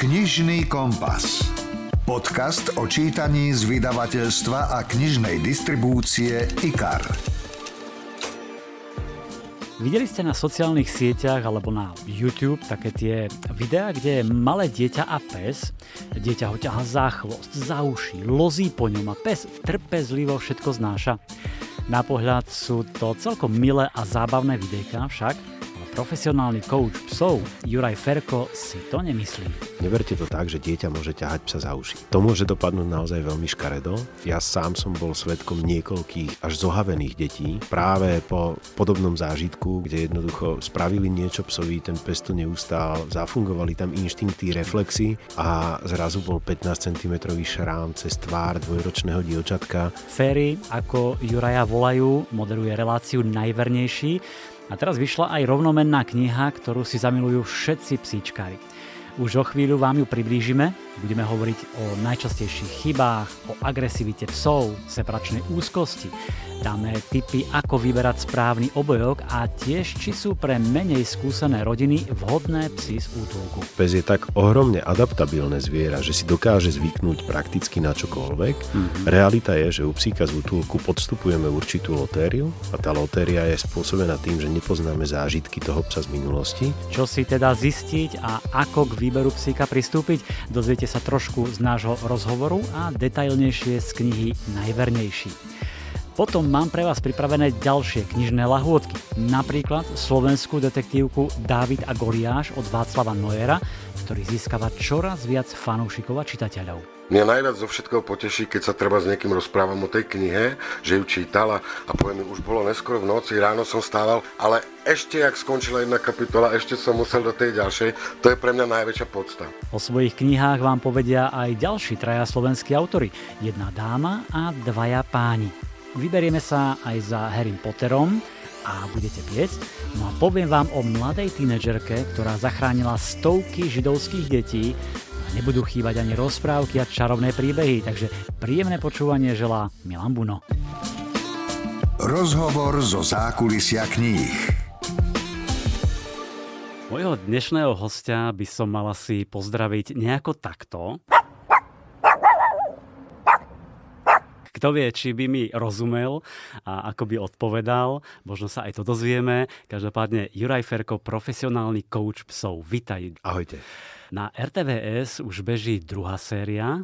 Knižný kompas. Podcast o čítaní z vydavateľstva a knižnej distribúcie IKAR. Videli ste na sociálnych sieťach alebo na YouTube také tie videá, kde je malé dieťa a pes. Dieťa ho ťaha za chvost, za uši, lozí po ňom a pes trpezlivo všetko znáša. Na pohľad sú to celkom milé a zábavné videjka však, Profesionálny coach psov Juraj Ferko si to nemyslí. Neberte to tak, že dieťa môže ťahať psa za uši. To môže dopadnúť naozaj veľmi škaredo. Ja sám som bol svetkom niekoľkých až zohavených detí práve po podobnom zážitku, kde jednoducho spravili niečo psovi, ten pes to neustál, zafungovali tam inštinkty, reflexy a zrazu bol 15 cm šrám cez tvár dvojročného dievčatka. Ferry, ako Juraja volajú, moderuje reláciu Najvernejší a teraz vyšla aj rovnomenná kniha, ktorú si zamilujú všetci psíčkári. Už o chvíľu vám ju priblížime. Budeme hovoriť o najčastejších chybách, o agresivite psov, separačnej úzkosti, Dáme tipy, ako vyberať správny obojok a tiež, či sú pre menej skúsené rodiny vhodné psy z útulku. Pes je tak ohromne adaptabilné zviera, že si dokáže zvyknúť prakticky na čokoľvek. Mm-hmm. Realita je, že u psíka z útulku podstupujeme určitú lotériu a tá lotéria je spôsobená tým, že nepoznáme zážitky toho psa z minulosti. Čo si teda zistiť a ako k výberu psíka pristúpiť, dozviete sa trošku z nášho rozhovoru a detailnejšie z knihy Najvernejší. Potom mám pre vás pripravené ďalšie knižné lahôdky. Napríklad slovenskú detektívku Dávid a Goliáš od Václava Nojera, ktorý získava čoraz viac fanúšikov a čitateľov. Mňa najviac zo všetkého poteší, keď sa treba s niekým rozprávam o tej knihe, že ju čítala a poviem už bolo neskoro v noci, ráno som stával, ale ešte, jak skončila jedna kapitola, ešte som musel do tej ďalšej. To je pre mňa najväčšia podsta. O svojich knihách vám povedia aj ďalší traja slovenskí autory. Jedna dáma a dvaja páni. Vyberieme sa aj za Harry Potterom a budete piecť. No a poviem vám o mladej tínedžerke, ktorá zachránila stovky židovských detí a nebudú chýbať ani rozprávky a čarovné príbehy, takže príjemné počúvanie želá Milan Buno. Rozhovor zo zákulisia kníh. Mojho dnešného hostia by som mal asi pozdraviť nejako takto. Kto vie, či by mi rozumel a ako by odpovedal, možno sa aj to dozvieme. Každopádne Juraj Ferko, profesionálny coach psov. Vitaj. Ahojte. Na RTVS už beží druhá séria,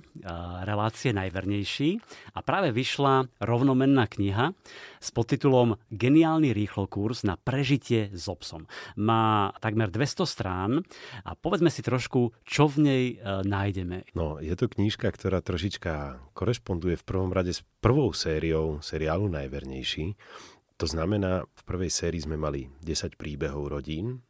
relácie Najvernejší a práve vyšla rovnomenná kniha s podtitulom Geniálny rýchlokurs na prežitie s obsom. Má takmer 200 strán a povedzme si trošku, čo v nej e, nájdeme. No, je to knižka, ktorá trošička korešponduje v prvom rade s prvou sériou seriálu Najvernejší. To znamená, v prvej sérii sme mali 10 príbehov rodín,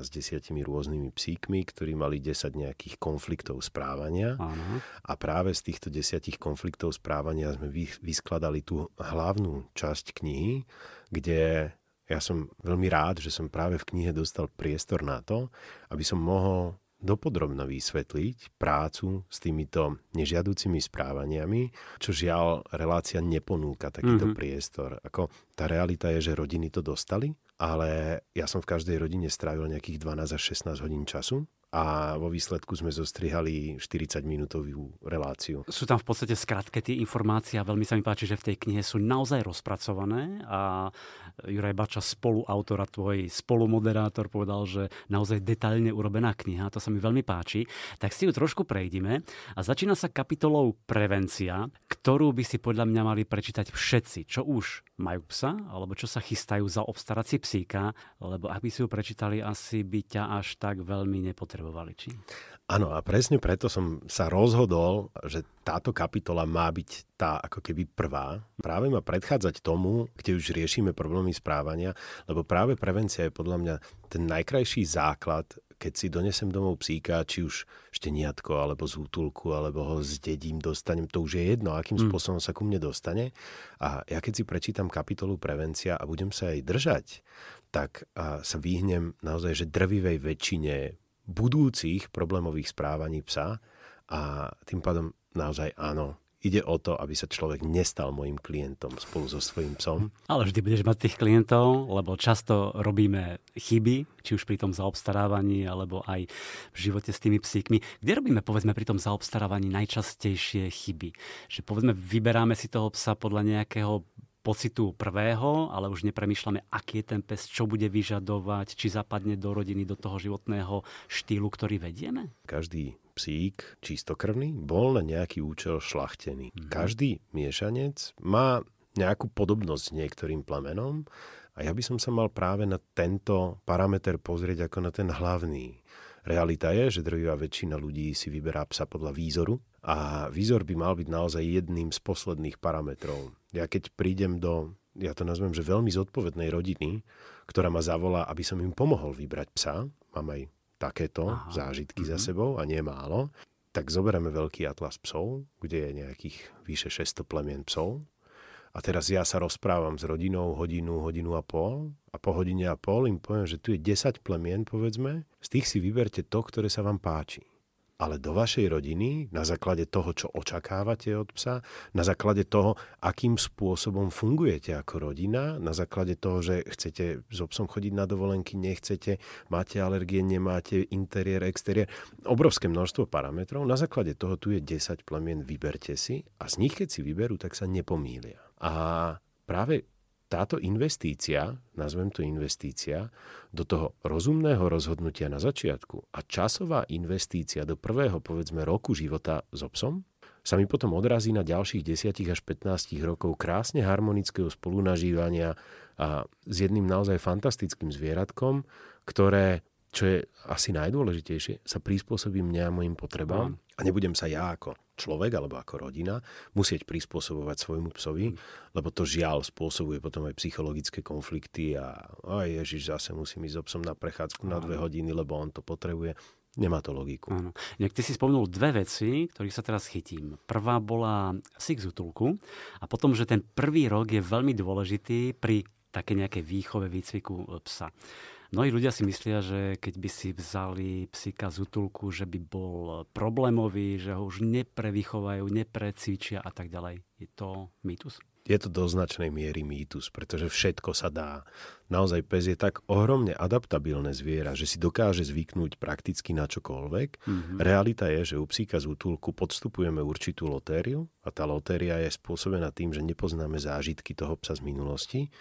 s desiatimi rôznymi psíkmi, ktorí mali 10 nejakých konfliktov správania. Aha. A práve z týchto desiatich konfliktov správania sme vyskladali tú hlavnú časť knihy, kde ja som veľmi rád, že som práve v knihe dostal priestor na to, aby som mohol dopodrobno vysvetliť prácu s týmito nežiaducimi správaniami, čo žiaľ relácia neponúka takýto mm-hmm. priestor. Ako tá realita je, že rodiny to dostali, ale ja som v každej rodine strávil nejakých 12 až 16 hodín času a vo výsledku sme zostrihali 40-minútovú reláciu. Sú tam v podstate skratké tie informácie a veľmi sa mi páči, že v tej knihe sú naozaj rozpracované a Juraj Bača, spoluautor a tvoj spolumoderátor povedal, že naozaj detailne urobená kniha, to sa mi veľmi páči. Tak si ju trošku prejdime a začína sa kapitolou prevencia, ktorú by si podľa mňa mali prečítať všetci, čo už majú psa, alebo čo sa chystajú za obstarať si psíka, lebo ak by si ju prečítali, asi by ťa až tak veľmi nepotrebovali. Či? Áno, a presne preto som sa rozhodol, že táto kapitola má byť tá ako keby prvá. Práve má predchádzať tomu, kde už riešime problémy správania, lebo práve prevencia je podľa mňa ten najkrajší základ, keď si donesem domov psíka, či už šteniatko, alebo z útulku, alebo ho zdedím, dostanem, to už je jedno, akým mm. spôsobom sa ku mne dostane. A ja keď si prečítam kapitolu prevencia a budem sa jej držať, tak sa vyhnem naozaj, že drvivej väčšine budúcich problémových správaní psa a tým pádom naozaj áno, Ide o to, aby sa človek nestal môjim klientom spolu so svojím psom. Ale vždy budeš mať tých klientov, lebo často robíme chyby, či už pri tom zaobstarávaní, alebo aj v živote s tými psíkmi. Kde robíme, povedzme, pri tom zaobstarávaní najčastejšie chyby? Že povedzme, vyberáme si toho psa podľa nejakého pocitu prvého, ale už nepremýšľame, aký je ten pes, čo bude vyžadovať, či zapadne do rodiny, do toho životného štýlu, ktorý vedieme? Každý psík čistokrvný bol na nejaký účel šlachtený. Mm. Každý miešanec má nejakú podobnosť s niektorým plemenom a ja by som sa mal práve na tento parameter pozrieť ako na ten hlavný. Realita je, že drvivá väčšina ľudí si vyberá psa podľa výzoru a výzor by mal byť naozaj jedným z posledných parametrov. Ja keď prídem do, ja to nazvem, že veľmi zodpovednej rodiny, ktorá ma zavolá, aby som im pomohol vybrať psa, mám aj takéto Aha. zážitky mm-hmm. za mhm. sebou a nie málo, tak zoberieme veľký atlas psov, kde je nejakých vyše 600 plemien psov. A teraz ja sa rozprávam s rodinou hodinu, hodinu a pol a po hodine a pol im poviem, že tu je 10 plemien, povedzme, z tých si vyberte to, ktoré sa vám páči ale do vašej rodiny na základe toho, čo očakávate od psa, na základe toho, akým spôsobom fungujete ako rodina, na základe toho, že chcete s so psom chodiť na dovolenky, nechcete, máte alergie, nemáte, interiér, exteriér, obrovské množstvo parametrov. Na základe toho tu je 10 plemien, vyberte si a z nich, keď si vyberú, tak sa nepomília. A práve táto investícia, nazvem to investícia, do toho rozumného rozhodnutia na začiatku a časová investícia do prvého, povedzme, roku života s obsom, sa mi potom odrazí na ďalších 10 až 15 rokov krásne harmonického spolunažívania a s jedným naozaj fantastickým zvieratkom, ktoré čo je asi najdôležitejšie, sa prispôsobím mňa a mojim potrebám a nebudem sa ja ako človek alebo ako rodina musieť prispôsobovať svojmu psovi, lebo to žiaľ spôsobuje potom aj psychologické konflikty a aj Ježiš, zase musím ísť so psom na prechádzku na dve hodiny, lebo on to potrebuje. Nemá to logiku. Áno. Inak ty si spomenul dve veci, ktorých sa teraz chytím. Prvá bola six útulku a potom, že ten prvý rok je veľmi dôležitý pri také nejakej výchove, výcviku psa. Mnohí ľudia si myslia, že keď by si vzali psíka z útulku, že by bol problémový, že ho už neprevychovajú, neprecvičia a tak ďalej. Je to mýtus? Je to do značnej miery mýtus, pretože všetko sa dá. Naozaj pes je tak ohromne adaptabilné zviera, že si dokáže zvyknúť prakticky na čokoľvek. Mm-hmm. Realita je, že u psíka z útulku podstupujeme určitú lotériu a tá lotéria je spôsobená tým, že nepoznáme zážitky toho psa z minulosti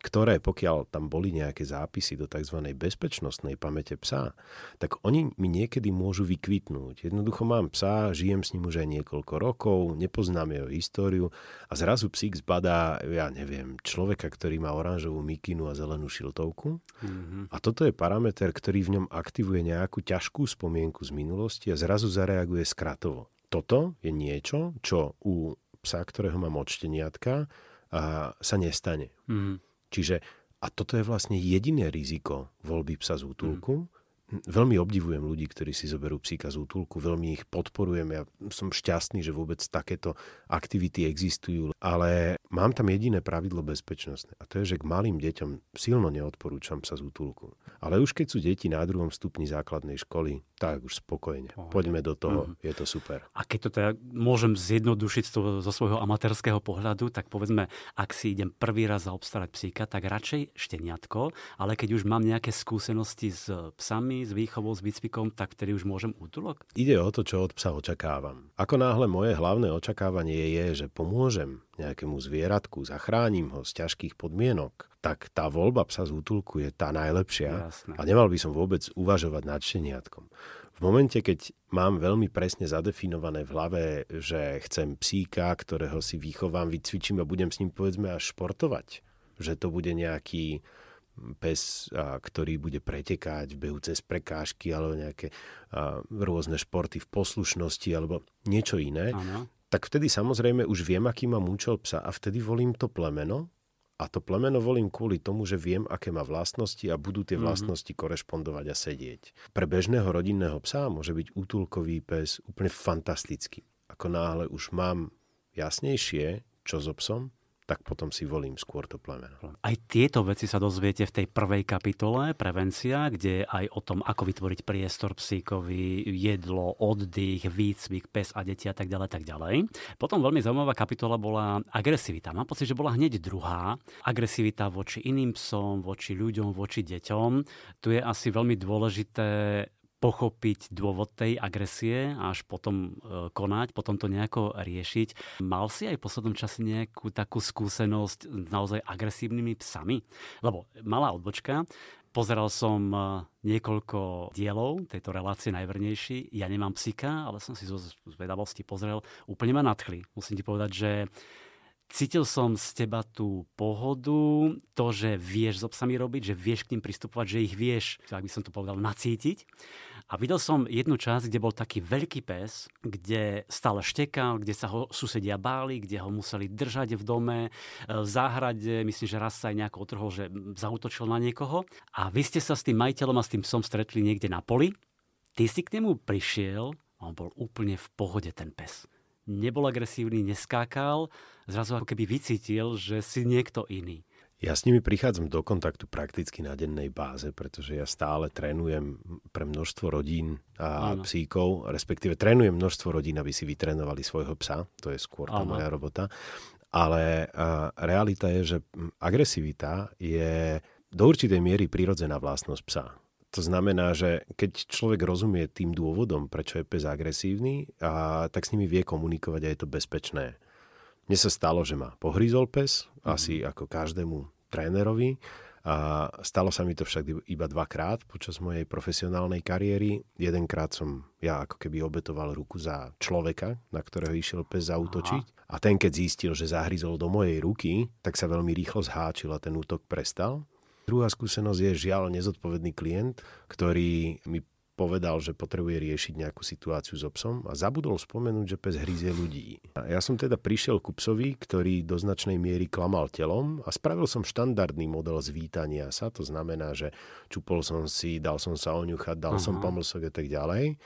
ktoré, pokiaľ tam boli nejaké zápisy do tzv. bezpečnostnej pamäte psa, tak oni mi niekedy môžu vykvitnúť. Jednoducho mám psa, žijem s ním už aj niekoľko rokov, nepoznám jeho históriu a zrazu psík zbadá, ja neviem, človeka, ktorý má oranžovú mikinu a zelenú šiltovku. Mm-hmm. A toto je parameter, ktorý v ňom aktivuje nejakú ťažkú spomienku z minulosti a zrazu zareaguje skratovo. Toto je niečo, čo u psa, ktorého mám odšteniatka, a sa nestane. Mm-hmm. Čiže, a toto je vlastne jediné riziko voľby psa z útulku. Mm. Veľmi obdivujem ľudí, ktorí si zoberú psíka z útulku, veľmi ich podporujem. Ja som šťastný, že vôbec takéto aktivity existujú, ale mám tam jediné pravidlo bezpečnostné a to je, že k malým deťom silno neodporúčam psa z útulku. Ale už keď sú deti na druhom stupni základnej školy, tak už spokojne. Poďme do toho, mm-hmm. je to super. A keď to teda môžem zjednodušiť zo svojho amatérskeho pohľadu, tak povedzme, ak si idem prvý raz zaobstarať psíka, tak radšej šteniatko, ale keď už mám nejaké skúsenosti s psami, s výchovou, s výcvikom, tak vtedy už môžem útulok? Ide o to, čo od psa očakávam. Ako náhle moje hlavné očakávanie je, že pomôžem nejakému zvieratku, zachránim ho z ťažkých podmienok, tak tá voľba psa z útulku je tá najlepšia Jasne. a nemal by som vôbec uvažovať nad šteniatkom. V momente, keď mám veľmi presne zadefinované v hlave, že chcem psíka, ktorého si vychovám, vycvičím a budem s ním povedzme až športovať, že to bude nejaký pes, ktorý bude pretekať v behu cez prekážky alebo nejaké rôzne športy v poslušnosti alebo niečo iné, ano. tak vtedy samozrejme už viem, aký mám účel psa a vtedy volím to plemeno, a to plemeno volím kvôli tomu, že viem, aké má vlastnosti a budú tie mhm. vlastnosti mm-hmm. korešpondovať a sedieť. Pre bežného rodinného psa môže byť útulkový pes úplne fantastický. Ako náhle už mám jasnejšie, čo so psom, tak potom si volím skôr to plemeno. Aj tieto veci sa dozviete v tej prvej kapitole, prevencia, kde aj o tom, ako vytvoriť priestor psíkovi, jedlo, oddych, výcvik, pes a deti a tak ďalej, tak ďalej. Potom veľmi zaujímavá kapitola bola agresivita. Mám pocit, že bola hneď druhá. Agresivita voči iným psom, voči ľuďom, voči deťom. Tu je asi veľmi dôležité pochopiť dôvod tej agresie a až potom e, konať, potom to nejako riešiť. Mal si aj v poslednom čase nejakú takú skúsenosť s naozaj agresívnymi psami? Lebo malá odbočka, Pozeral som e, niekoľko dielov tejto relácie najvernejší. Ja nemám psika, ale som si zo zvedavosti pozrel. Úplne ma nadchli. Musím ti povedať, že cítil som z teba tú pohodu, to, že vieš so psami robiť, že vieš k ním pristupovať, že ich vieš, ak by som to povedal, nacítiť. A videl som jednu časť, kde bol taký veľký pes, kde stále štekal, kde sa ho susedia báli, kde ho museli držať v dome, e, v záhrade, myslím, že raz sa aj nejako otrhol, že zautočil na niekoho. A vy ste sa s tým majiteľom a s tým psom stretli niekde na poli. Ty si k nemu prišiel a on bol úplne v pohode ten pes. Nebol agresívny, neskákal, zrazu ako keby vycítil, že si niekto iný. Ja s nimi prichádzam do kontaktu prakticky na dennej báze, pretože ja stále trénujem pre množstvo rodín a Áno. psíkov, respektíve trénujem množstvo rodín, aby si vytrénovali svojho psa. To je skôr tá Áno. moja robota. Ale a, realita je, že agresivita je do určitej miery prirodzená vlastnosť psa. To znamená, že keď človek rozumie tým dôvodom, prečo je pes agresívny, a, tak s nimi vie komunikovať a je to bezpečné. Mne sa stalo, že ma pohryzol pes, mm. asi ako každému trénerovi. A stalo sa mi to však iba dvakrát počas mojej profesionálnej kariéry. Jedenkrát som ja ako keby obetoval ruku za človeka, na ktorého išiel pes zautočiť. Aha. A ten, keď zistil, že zahryzol do mojej ruky, tak sa veľmi rýchlo zháčil a ten útok prestal. Druhá skúsenosť je žiaľ nezodpovedný klient, ktorý mi povedal, že potrebuje riešiť nejakú situáciu so psom a zabudol spomenúť, že pes hryzie ľudí. A ja som teda prišiel ku psovi, ktorý do značnej miery klamal telom a spravil som štandardný model zvítania sa, to znamená, že čupol som si, dal som sa oňuchať, dal uh-huh. som pamlsok a tak ďalej.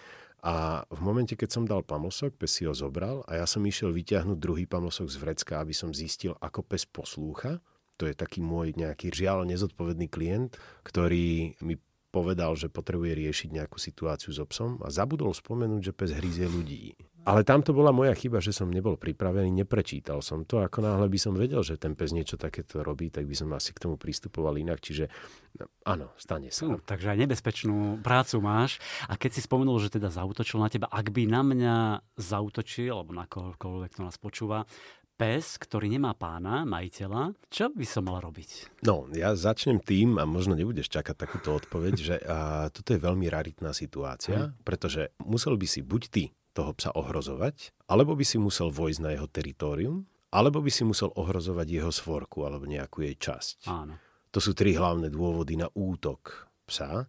A v momente, keď som dal pamlsok, pes si ho zobral a ja som išiel vyťahnuť druhý pamlsok z vrecka, aby som zistil, ako pes poslúcha. To je taký môj nejaký žiaľ nezodpovedný klient, ktorý mi povedal, že potrebuje riešiť nejakú situáciu so psom a zabudol spomenúť, že pes hryzie ľudí. Ale tam to bola moja chyba, že som nebol pripravený, neprečítal som to. Ako náhle by som vedel, že ten pes niečo takéto robí, tak by som asi k tomu pristupoval inak. Čiže no, áno, stane sa. Uh, takže aj nebezpečnú prácu máš. A keď si spomenul, že teda zautočil na teba, ak by na mňa zautočil, alebo na kohokoľvek, kto nás počúva, pes, ktorý nemá pána, majiteľa, čo by som mal robiť? No, ja začnem tým, a možno nebudeš čakať takúto odpoveď, že a, toto je veľmi raritná situácia, hmm. pretože musel by si buď ty toho psa ohrozovať, alebo by si musel vojsť na jeho teritorium, alebo by si musel ohrozovať jeho svorku alebo nejakú jej časť. Áno. To sú tri hlavné dôvody na útok psa.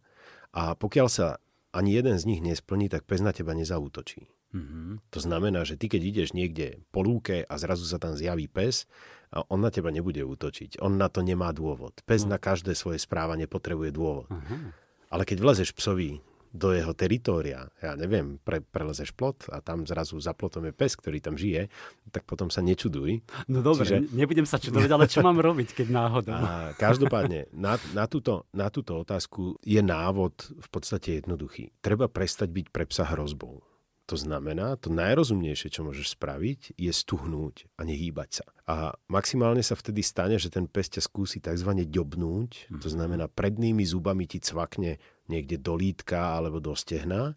A pokiaľ sa ani jeden z nich nesplní, tak pes na teba nezautočí. Mm-hmm. To znamená, že ty keď ideš niekde po lúke a zrazu sa tam zjaví pes, a on na teba nebude útočiť. On na to nemá dôvod. Pes no. na každé svoje správanie potrebuje dôvod. Uh-huh. Ale keď vlezeš psovi do jeho teritória, ja neviem, pre, prelezeš plot a tam zrazu za plotom je pes, ktorý tam žije, tak potom sa nečuduj. No dobre, Čiže... nebudem sa čudovať, ale čo mám robiť, keď náhodou? A každopádne, na, na, túto, na túto otázku je návod v podstate jednoduchý. Treba prestať byť pre psa hrozbou. To znamená, to najrozumnejšie, čo môžeš spraviť, je stuhnúť a nehýbať sa. A maximálne sa vtedy stane, že ten pes ťa skúsi tzv. ďobnúť, to mhm. znamená prednými zubami ti cvakne niekde do lítka alebo do stehna.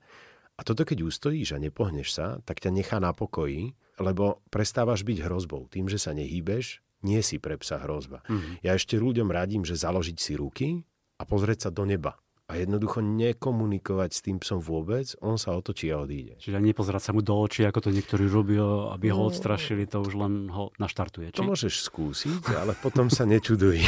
A toto keď ustojíš a nepohneš sa, tak ťa nechá na pokoji, lebo prestávaš byť hrozbou. Tým, že sa nehýbeš, nie si pre psa hrozba. Mm-hmm. Ja ešte ľuďom radím, že založiť si ruky a pozrieť sa do neba a jednoducho nekomunikovať s tým psom vôbec, on sa otočí a odíde. Čiže nepozerať sa mu do očí, ako to niektorí robia, aby ho no. odstrašili, to už len ho naštartuje. Či? To môžeš skúsiť, ale potom sa nečuduj.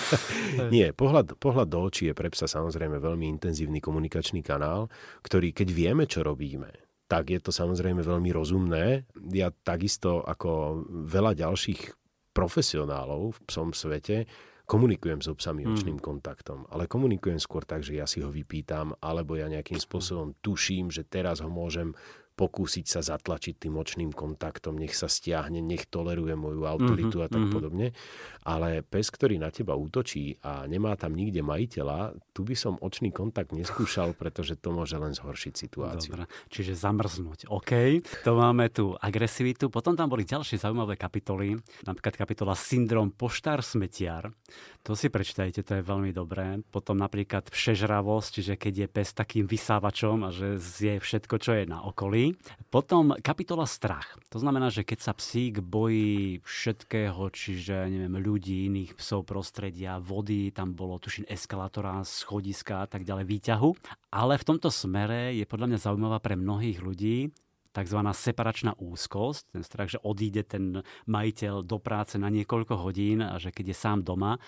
Nie, pohľad, pohľad do očí je pre psa samozrejme veľmi intenzívny komunikačný kanál, ktorý keď vieme, čo robíme, tak je to samozrejme veľmi rozumné. Ja takisto ako veľa ďalších profesionálov v psom svete komunikujem s psami mm. očným kontaktom, ale komunikujem skôr tak, že ja si ho vypýtam, alebo ja nejakým spôsobom tuším, že teraz ho môžem pokúsiť sa zatlačiť tým očným kontaktom, nech sa stiahne, nech toleruje moju autoritu mm-hmm, a tak mm-hmm. podobne. Ale pes, ktorý na teba útočí a nemá tam nikde majiteľa, tu by som očný kontakt neskúšal, pretože to môže len zhoršiť situáciu. Dobre, čiže zamrznúť. OK, to máme tu agresivitu. Potom tam boli ďalšie zaujímavé kapitoly, napríklad kapitola Syndrom poštár smetiar. To si prečítajte, to je veľmi dobré. Potom napríklad všežravosť, čiže keď je pes takým vysávačom a že zje všetko, čo je na okolí. Potom kapitola strach. To znamená, že keď sa psík bojí všetkého, čiže neviem, ľudí, iných psov prostredia, vody, tam bolo tuším eskalátora, schodiska a tak ďalej, výťahu. Ale v tomto smere je podľa mňa zaujímavá pre mnohých ľudí, tzv. separačná úzkosť, ten strach, že odíde ten majiteľ do práce na niekoľko hodín a že keď je sám doma,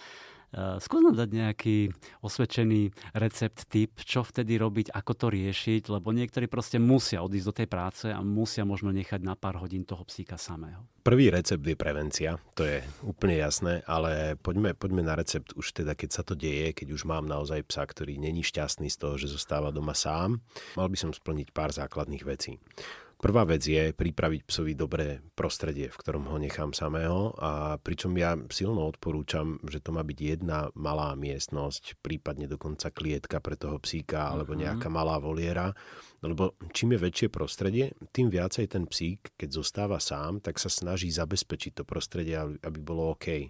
skús nám dať nejaký osvedčený recept, typ, čo vtedy robiť, ako to riešiť, lebo niektorí proste musia odísť do tej práce a musia možno nechať na pár hodín toho psíka samého. Prvý recept je prevencia, to je úplne jasné, ale poďme, poďme na recept už teda, keď sa to deje, keď už mám naozaj psa, ktorý není šťastný z toho, že zostáva doma sám, mal by som splniť pár základných vecí. Prvá vec je pripraviť psovi dobré prostredie, v ktorom ho nechám samého a pričom ja silno odporúčam, že to má byť jedna malá miestnosť, prípadne dokonca klietka pre toho psíka alebo mhm. nejaká malá voliera, lebo čím je väčšie prostredie, tým viacej ten psík, keď zostáva sám, tak sa snaží zabezpečiť to prostredie, aby bolo OK.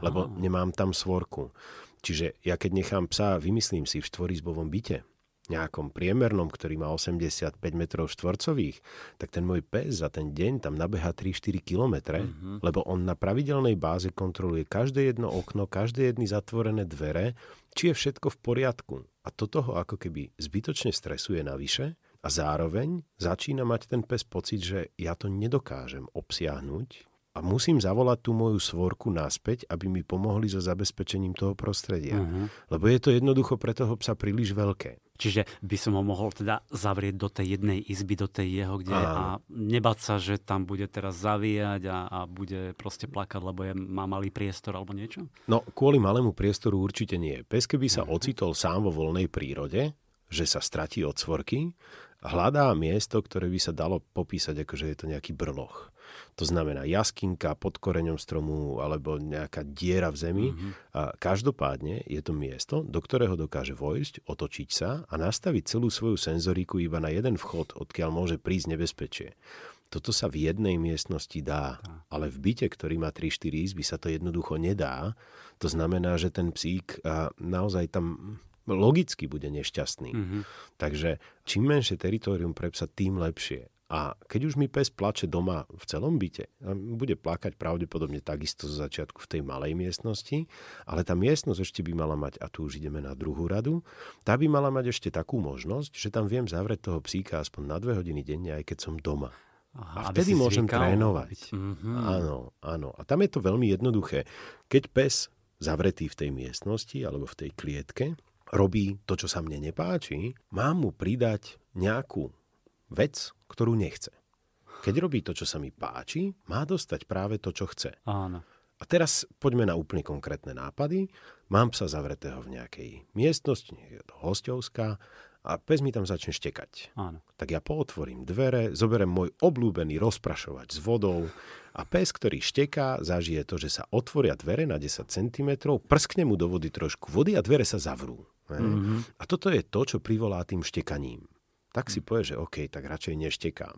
Lebo nemám tam svorku. Čiže ja keď nechám psa, vymyslím si v štvorizbovom byte, nejakom priemernom, ktorý má 85 metrov štvorcových, tak ten môj pes za ten deň tam nabeha 3-4 kilometre, mm-hmm. lebo on na pravidelnej báze kontroluje každé jedno okno, každé jedny zatvorené dvere, či je všetko v poriadku. A toto ho ako keby zbytočne stresuje navyše a zároveň začína mať ten pes pocit, že ja to nedokážem obsiahnuť, a musím zavolať tú moju svorku naspäť, aby mi pomohli so zabezpečením toho prostredia. Uh-huh. Lebo je to jednoducho pre toho psa príliš veľké. Čiže by som ho mohol teda zavrieť do tej jednej izby, do tej jeho, kde Áno. a nebať sa, že tam bude teraz zavíjať a, a bude proste plakať, lebo je, má malý priestor alebo niečo? No, kvôli malému priestoru určite nie. Pes, keby sa uh-huh. ocitol sám vo voľnej prírode, že sa stratí od svorky, hľadá miesto, ktoré by sa dalo popísať ako, že je to nejaký brloch. To znamená jaskinka pod koreňom stromu alebo nejaká diera v zemi. Mm-hmm. A každopádne je to miesto, do ktorého dokáže vojsť, otočiť sa a nastaviť celú svoju senzoriku iba na jeden vchod, odkiaľ môže prísť nebezpečie. Toto sa v jednej miestnosti dá, ale v byte, ktorý má 3-4 izby, sa to jednoducho nedá. To znamená, že ten psík naozaj tam logicky bude nešťastný. Mm-hmm. Takže čím menšie teritorium pre psa, tým lepšie. A keď už mi pes plače doma v celom byte, bude plakať pravdepodobne takisto zo začiatku v tej malej miestnosti, ale tá miestnosť ešte by mala mať, a tu už ideme na druhú radu, tá by mala mať ešte takú možnosť, že tam viem zavrieť toho psíka aspoň na dve hodiny denne, aj keď som doma. Aha, a vtedy môžem zvykal, trénovať. Mm-hmm. Áno, áno. A tam je to veľmi jednoduché. Keď pes zavretý v tej miestnosti alebo v tej klietke robí to, čo sa mne nepáči, mám mu pridať nejakú vec, ktorú nechce. Keď robí to, čo sa mi páči, má dostať práve to, čo chce. Áno. A teraz poďme na úplne konkrétne nápady. Mám psa zavretého v nejakej miestnosti, je to hostovská, a pes mi tam začne štekať. Áno. Tak ja pootvorím dvere, zoberiem môj obľúbený rozprašovač s vodou a pes, ktorý šteká, zažije to, že sa otvoria dvere na 10 cm, prskne mu do vody trošku vody a dvere sa zavrú. Mm-hmm. A toto je to, čo privolá tým štekaním tak si povie, že OK, tak radšej neštekám.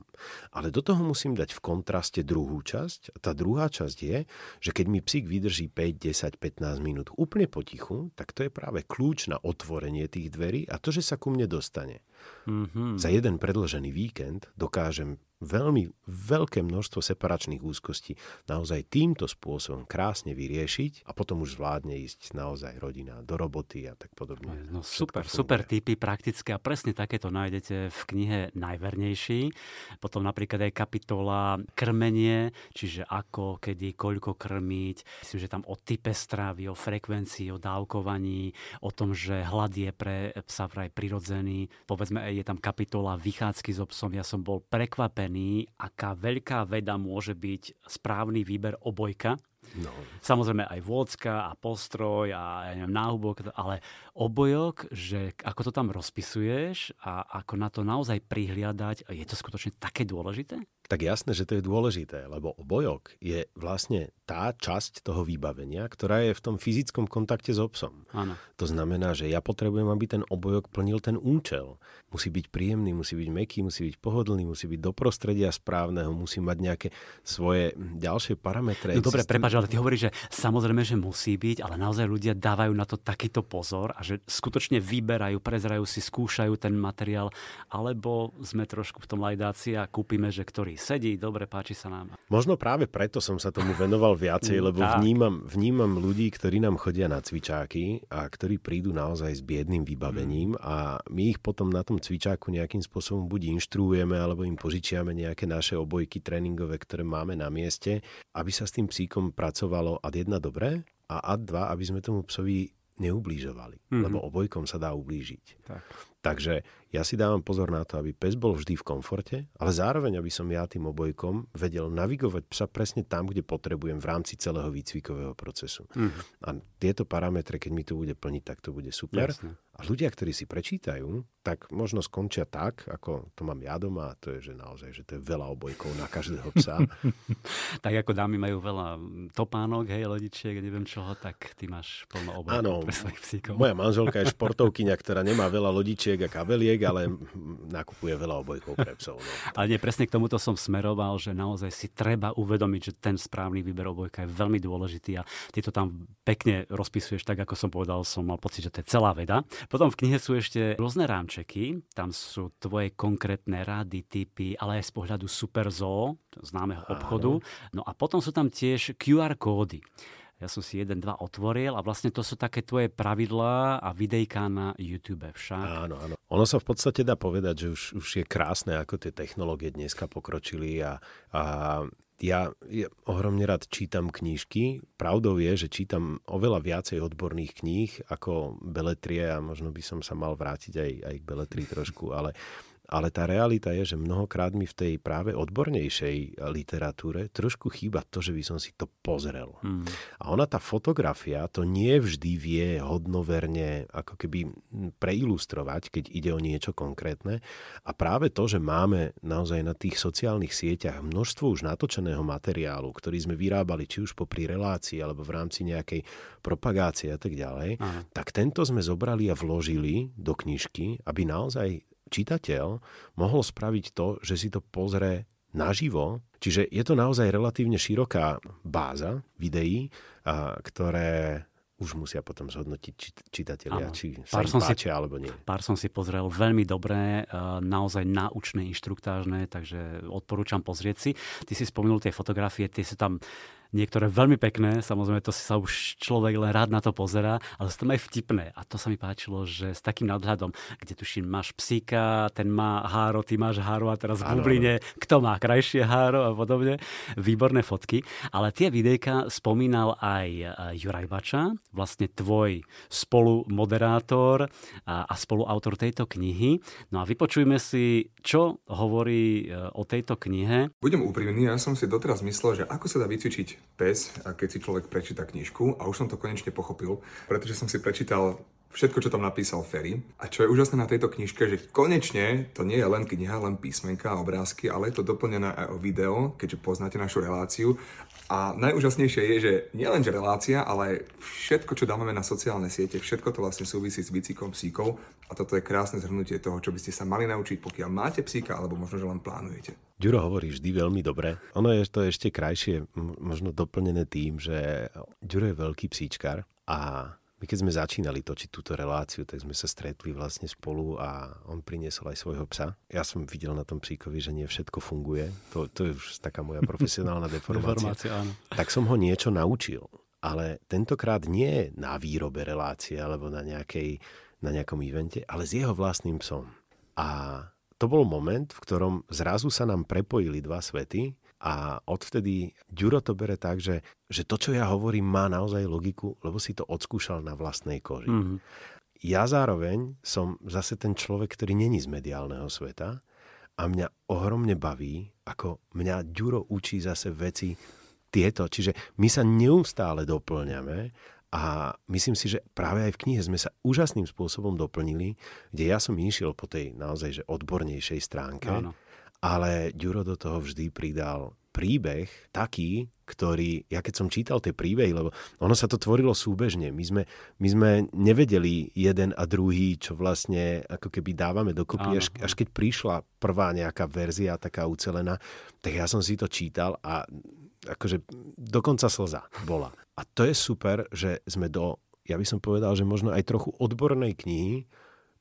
Ale do toho musím dať v kontraste druhú časť. Tá druhá časť je, že keď mi psík vydrží 5, 10, 15 minút úplne potichu, tak to je práve kľúč na otvorenie tých dverí a to, že sa ku mne dostane. Mm-hmm. Za jeden predložený víkend dokážem veľmi veľké množstvo separačných úzkostí naozaj týmto spôsobom krásne vyriešiť a potom už zvládne ísť naozaj rodina do roboty a tak podobne. No super, super typy praktické a presne takéto nájdete v knihe Najvernejší. Potom napríklad aj kapitola krmenie, čiže ako, kedy, koľko krmiť. Myslím, že tam o type stravy, o frekvencii, o dávkovaní, o tom, že hlad je pre psa vraj prirodzený. Povedzme, je tam kapitola vychádzky so psom. Ja som bol prekvapený, aká veľká veda môže byť správny výber obojka No. Samozrejme aj vôcka a postroj a ja neviem, náhubok, ale obojok, že ako to tam rozpisuješ a ako na to naozaj prihliadať, je to skutočne také dôležité? Tak jasné, že to je dôležité, lebo obojok je vlastne tá časť toho vybavenia, ktorá je v tom fyzickom kontakte s obsom. Áno. To znamená, že ja potrebujem, aby ten obojok plnil ten účel. Musí byť príjemný, musí byť meký, musí byť pohodlný, musí byť do prostredia správneho, musí mať nejaké svoje ďalšie parametre. No dobre, prepáč, ale ty hovoríš, že samozrejme, že musí byť, ale naozaj ľudia dávajú na to takýto pozor a že skutočne vyberajú, prezerajú si, skúšajú ten materiál, alebo sme trošku v tom lajdáci a kúpime, že ktorý sedí, dobre, páči sa nám. Možno práve preto som sa tomu venoval viacej, lebo vnímam, vnímam ľudí, ktorí nám chodia na cvičáky a ktorí prídu naozaj s biedným vybavením mm. a my ich potom na tom cvičáku nejakým spôsobom buď inštruujeme, alebo im požičiame nejaké naše obojky tréningové, ktoré máme na mieste, aby sa s tým psíkom pracovalo ad jedna dobre a ad dva, aby sme tomu psovi neublížovali, mm-hmm. lebo obojkom sa dá ublížiť. Tak. Takže ja si dávam pozor na to, aby pes bol vždy v komforte, ale zároveň, aby som ja tým obojkom vedel navigovať psa presne tam, kde potrebujem v rámci celého výcvikového procesu. Mm. A tieto parametre, keď mi to bude plniť, tak to bude super. Jasne. A ľudia, ktorí si prečítajú, tak možno skončia tak, ako to mám ja doma, a to je, že naozaj, že to je veľa obojkov na každého psa. tak ako dámy majú veľa topánok, hej, lodičiek, neviem čoho, tak ty máš plno obojkov Áno, pre svojich psíkov. moja manželka je športovkyňa, ktorá nemá veľa lodičiek a kabeliek, ale nakupuje veľa obojkov pre psov. No. Ale nie, presne k tomuto som smeroval, že naozaj si treba uvedomiť, že ten správny výber obojka je veľmi dôležitý a ty to tam pekne rozpisuješ, tak ako som povedal, som mal pocit, že to je celá veda. Potom v knihe sú ešte rôzne rámčeky, tam sú tvoje konkrétne rady, typy, ale aj z pohľadu Super Zoo, známeho obchodu. No a potom sú tam tiež QR kódy. Ja som si jeden, dva otvoril a vlastne to sú také tvoje pravidlá a videjka na YouTube však. Áno, áno. Ono sa v podstate dá povedať, že už, už je krásne, ako tie technológie dneska pokročili a, a ja, ja ohromne rád čítam knížky. Pravdou je, že čítam oveľa viacej odborných kníh ako beletrie a možno by som sa mal vrátiť aj, aj k beletrii trošku, ale ale tá realita je, že mnohokrát mi v tej práve odbornejšej literatúre trošku chýba to, že by som si to pozrel. Hmm. A ona tá fotografia to nie vždy vie hodnoverne ako keby preilustrovať, keď ide o niečo konkrétne. A práve to, že máme naozaj na tých sociálnych sieťach množstvo už natočeného materiálu, ktorý sme vyrábali či už popri relácii alebo v rámci nejakej propagácie a tak ďalej, Aha. tak tento sme zobrali a vložili do knižky, aby naozaj čitateľ mohol spraviť to, že si to pozrie naživo. Čiže je to naozaj relatívne široká báza videí, a, ktoré už musia potom zhodnotiť čitatelia, Áno. či sa pár im páčia si, alebo nie. Pár som si pozrel veľmi dobré, naozaj náučné, inštruktážne, takže odporúčam pozrieť si. Ty si spomenul tie fotografie, tie sú tam niektoré veľmi pekné, samozrejme to si sa už človek len rád na to pozerá, ale sú tam aj vtipné. A to sa mi páčilo, že s takým nadhľadom, kde tuším, máš psíka, ten má háro, ty máš háro a teraz v bubline, kto má krajšie háro a podobne. Výborné fotky. Ale tie videjka spomínal aj e, Juraj Bača, vlastne tvoj spolumoderátor a, a spoluautor tejto knihy. No a vypočujme si, čo hovorí e, o tejto knihe. Budem úprimný, ja som si doteraz myslel, že ako sa dá vycvičiť pes, a keď si človek prečíta knižku a už som to konečne pochopil, pretože som si prečítal všetko, čo tam napísal Ferry. A čo je úžasné na tejto knižke, že konečne to nie je len kniha, len písmenka a obrázky, ale je to doplnené aj o video, keďže poznáte našu reláciu. A najúžasnejšie je, že nielen že relácia, ale všetko, čo dávame na sociálne siete, všetko to vlastne súvisí s výcikom psíkov. A toto je krásne zhrnutie toho, čo by ste sa mali naučiť, pokiaľ máte psíka, alebo možno, že len plánujete. Ďuro hovorí vždy veľmi dobre. Ono je to ešte krajšie, možno doplnené tým, že Ďuro je veľký psíčkar a my keď sme začínali točiť túto reláciu, tak sme sa stretli vlastne spolu a on priniesol aj svojho psa. Ja som videl na tom psíkovi, že nie všetko funguje. To, to je už taká moja profesionálna deformácia. deformácia áno. Tak som ho niečo naučil. Ale tentokrát nie na výrobe relácie alebo na, nejakej, na nejakom evente, ale s jeho vlastným psom. A to bol moment, v ktorom zrazu sa nám prepojili dva svety a odvtedy Ďuro to bere tak, že, že to, čo ja hovorím, má naozaj logiku, lebo si to odskúšal na vlastnej koži. Mm-hmm. Ja zároveň som zase ten človek, ktorý není z mediálneho sveta a mňa ohromne baví, ako mňa Ďuro učí zase veci tieto, čiže my sa neustále doplňame a myslím si, že práve aj v knihe sme sa úžasným spôsobom doplnili, kde ja som išiel po tej naozaj že odbornejšej stránke, Áno. Ale Ďuro do toho vždy pridal príbeh taký, ktorý, ja keď som čítal tie príbehy, lebo ono sa to tvorilo súbežne, my sme, my sme nevedeli jeden a druhý, čo vlastne ako keby dávame dokopy, až, až keď prišla prvá nejaká verzia taká ucelená, tak ja som si to čítal a akože dokonca slza bola. A to je super, že sme do, ja by som povedal, že možno aj trochu odbornej knihy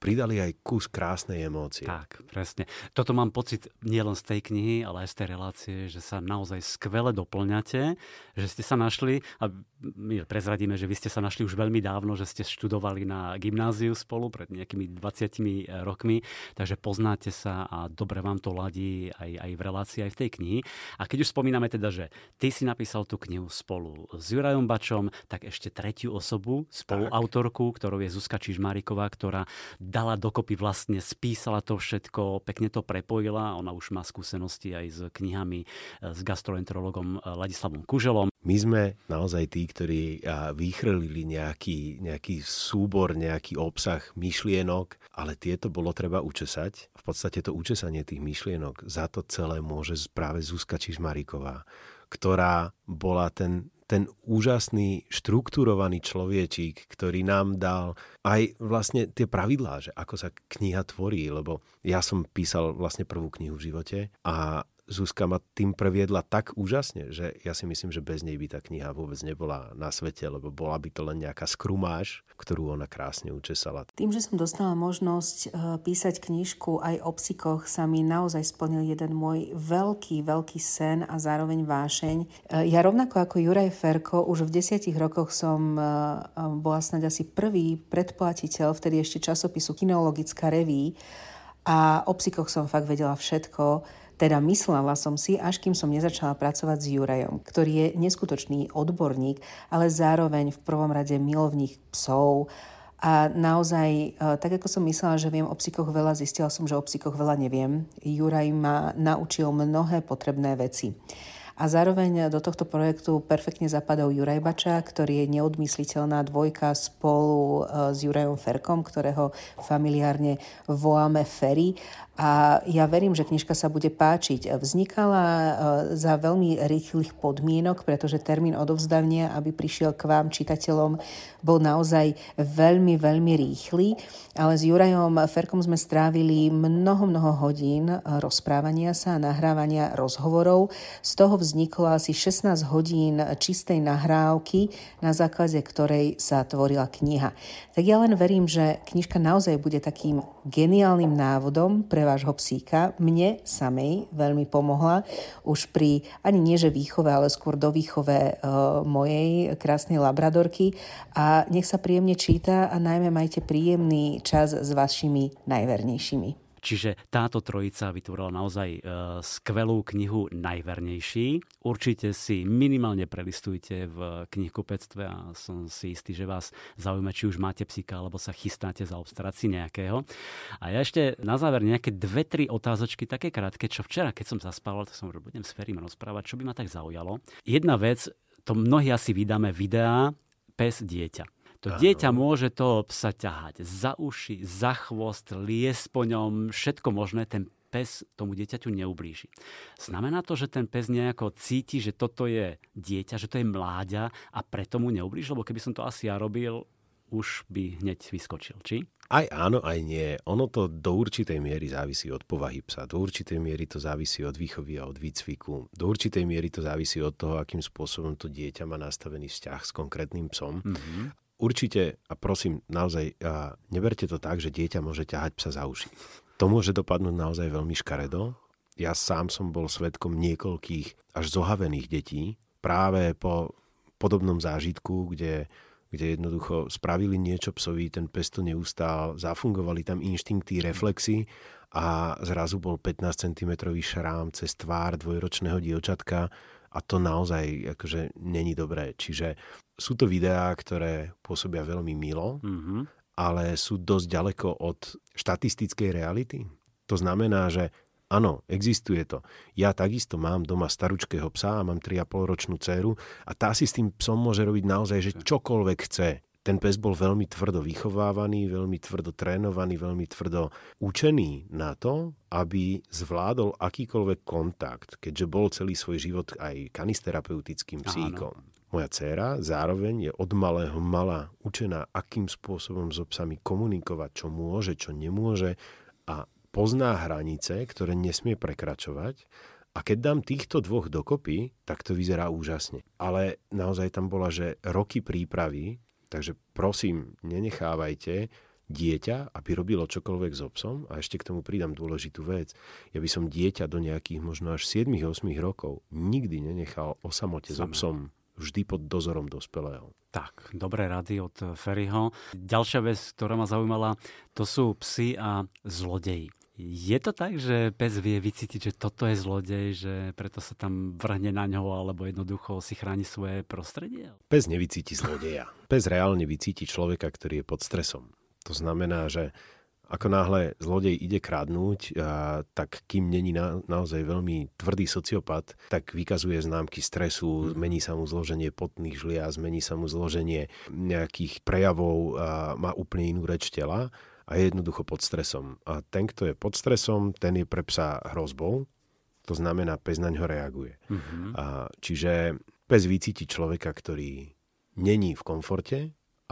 pridali aj kus krásnej emócie. Tak, presne. Toto mám pocit nielen z tej knihy, ale aj z tej relácie, že sa naozaj skvele doplňate, že ste sa našli, a my prezradíme, že vy ste sa našli už veľmi dávno, že ste študovali na gymnáziu spolu pred nejakými 20 rokmi, takže poznáte sa a dobre vám to ladí aj, aj v relácii, aj v tej knihy. A keď už spomíname teda, že ty si napísal tú knihu spolu s Jurajom Bačom, tak ešte tretiu osobu, spoluautorku, ktorou je Zuzka Čižmáriková, ktorá dala dokopy vlastne, spísala to všetko, pekne to prepojila. Ona už má skúsenosti aj s knihami e, s gastroenterologom e, Ladislavom Kuželom. My sme naozaj tí, ktorí vychrlili nejaký, nejaký súbor, nejaký obsah myšlienok, ale tieto bolo treba učesať. V podstate to učesanie tých myšlienok za to celé môže práve Zuzka Čižmaríková, ktorá bola ten ten úžasný, štruktúrovaný človečík, ktorý nám dal aj vlastne tie pravidlá, že ako sa kniha tvorí, lebo ja som písal vlastne prvú knihu v živote a Zuzka ma tým previedla tak úžasne, že ja si myslím, že bez nej by tá kniha vôbec nebola na svete, lebo bola by to len nejaká skrumáž, ktorú ona krásne učesala. Tým, že som dostala možnosť e, písať knižku aj o psikoch, sa mi naozaj splnil jeden môj veľký, veľký sen a zároveň vášeň. E, ja rovnako ako Juraj Ferko, už v desiatich rokoch som e, bola snáď asi prvý predplatiteľ, vtedy ešte časopisu Kineologická reví a o psikoch som fakt vedela všetko teda myslela som si, až kým som nezačala pracovať s Jurajom, ktorý je neskutočný odborník, ale zároveň v prvom rade milovník psov, a naozaj, e, tak ako som myslela, že viem o psikoch veľa, zistila som, že o psikoch veľa neviem. Juraj ma naučil mnohé potrebné veci. A zároveň do tohto projektu perfektne zapadol Juraj Bača, ktorý je neodmysliteľná dvojka spolu e, s Jurajom Ferkom, ktorého familiárne voláme Ferry. A ja verím, že knižka sa bude páčiť. Vznikala e, za veľmi rýchlych podmienok, pretože termín odovzdania, aby prišiel k vám čitateľom, bol naozaj veľmi, veľmi rýchly. Ale s Jurajom Ferkom sme strávili mnoho, mnoho hodín rozprávania sa a nahrávania rozhovorov. Z toho vzniklo asi 16 hodín čistej nahrávky, na základe ktorej sa tvorila kniha. Tak ja len verím, že knižka naozaj bude takým geniálnym návodom pre vášho psíka. Mne samej veľmi pomohla už pri, ani nie že výchove, ale skôr do výchove uh, mojej krásnej labradorky. A nech sa príjemne číta a najmä majte príjemný čas s vašimi najvernejšími. Čiže táto trojica vytvorila naozaj e, skvelú knihu Najvernejší. Určite si minimálne prelistujte v knihkupectve a som si istý, že vás zaujíma, či už máte psíka, alebo sa chystáte zaobstarať si nejakého. A ja ešte na záver nejaké dve, tri otázočky, také krátke, čo včera, keď som zaspával, tak som že budem s Ferím rozprávať, čo by ma tak zaujalo. Jedna vec, to mnohí asi vydáme videá, pes dieťa. To dieťa môže toho psa ťahať za uši, za chvost, liesť po ňom, všetko možné. Ten pes tomu dieťaťu neublíži. Znamená to, že ten pes nejako cíti, že toto je dieťa, že to je mláďa a preto mu neublíži? Lebo keby som to asi ja robil, už by hneď vyskočil, či? Aj áno, aj nie. Ono to do určitej miery závisí od povahy psa. Do určitej miery to závisí od výchovy a od výcviku. Do určitej miery to závisí od toho, akým spôsobom to dieťa má nastavený vzťah s konkrétnym psom. Mm-hmm určite, a prosím, naozaj, a neberte to tak, že dieťa môže ťahať psa za uši. To môže dopadnúť naozaj veľmi škaredo. Ja sám som bol svetkom niekoľkých až zohavených detí práve po podobnom zážitku, kde, kde jednoducho spravili niečo psovi, ten pes to neustál, zafungovali tam inštinkty, reflexy a zrazu bol 15 cm šrám cez tvár dvojročného dievčatka a to naozaj akože není dobré. Čiže sú to videá, ktoré pôsobia veľmi milo, mm-hmm. ale sú dosť ďaleko od štatistickej reality. To znamená, že Áno, existuje to. Ja takisto mám doma staručkého psa a mám 3,5 ročnú dceru a tá si s tým psom môže robiť naozaj, že čokoľvek chce. Ten pes bol veľmi tvrdo vychovávaný, veľmi tvrdo trénovaný, veľmi tvrdo učený na to, aby zvládol akýkoľvek kontakt, keďže bol celý svoj život aj kanisterapeutickým psíkom. Áno. Moja dcéra zároveň je od malého mala učená, akým spôsobom so psami komunikovať, čo môže, čo nemôže a pozná hranice, ktoré nesmie prekračovať. A keď dám týchto dvoch dokopy, tak to vyzerá úžasne. Ale naozaj tam bola, že roky prípravy Takže prosím, nenechávajte dieťa, aby robilo čokoľvek s so obsom a ešte k tomu pridám dôležitú vec. Ja by som dieťa do nejakých možno až 7-8 rokov nikdy nenechal o samote s so obsom vždy pod dozorom dospelého. Tak, dobré rady od Ferryho. Ďalšia vec, ktorá ma zaujímala, to sú psy a zlodeji. Je to tak, že pes vie vycítiť, že toto je zlodej, že preto sa tam vrhne na ňo alebo jednoducho si chráni svoje prostredie? Pes nevycíti zlodeja. Pes reálne vycíti človeka, ktorý je pod stresom. To znamená, že ako náhle zlodej ide kradnúť, a, tak kým není na, naozaj veľmi tvrdý sociopat, tak vykazuje známky stresu, mhm. mení sa mu zloženie potných žlia, zmení sa mu zloženie nejakých prejavov, a má úplne inú reč tela a je jednoducho pod stresom. A ten, kto je pod stresom, ten je pre psa hrozbou, to znamená, pes na ňo reaguje. Mm-hmm. A, čiže pes vycíti človeka, ktorý není v komforte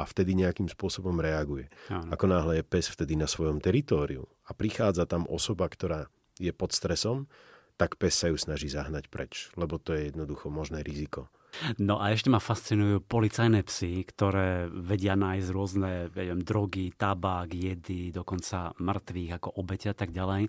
a vtedy nejakým spôsobom reaguje. Áno. Ako náhle je pes vtedy na svojom teritóriu a prichádza tam osoba, ktorá je pod stresom, tak pes sa ju snaží zahnať preč, lebo to je jednoducho možné riziko. No a ešte ma fascinujú policajné psy, ktoré vedia nájsť rôzne viem, drogy, tabák, jedy, dokonca mŕtvych ako obete a tak ďalej.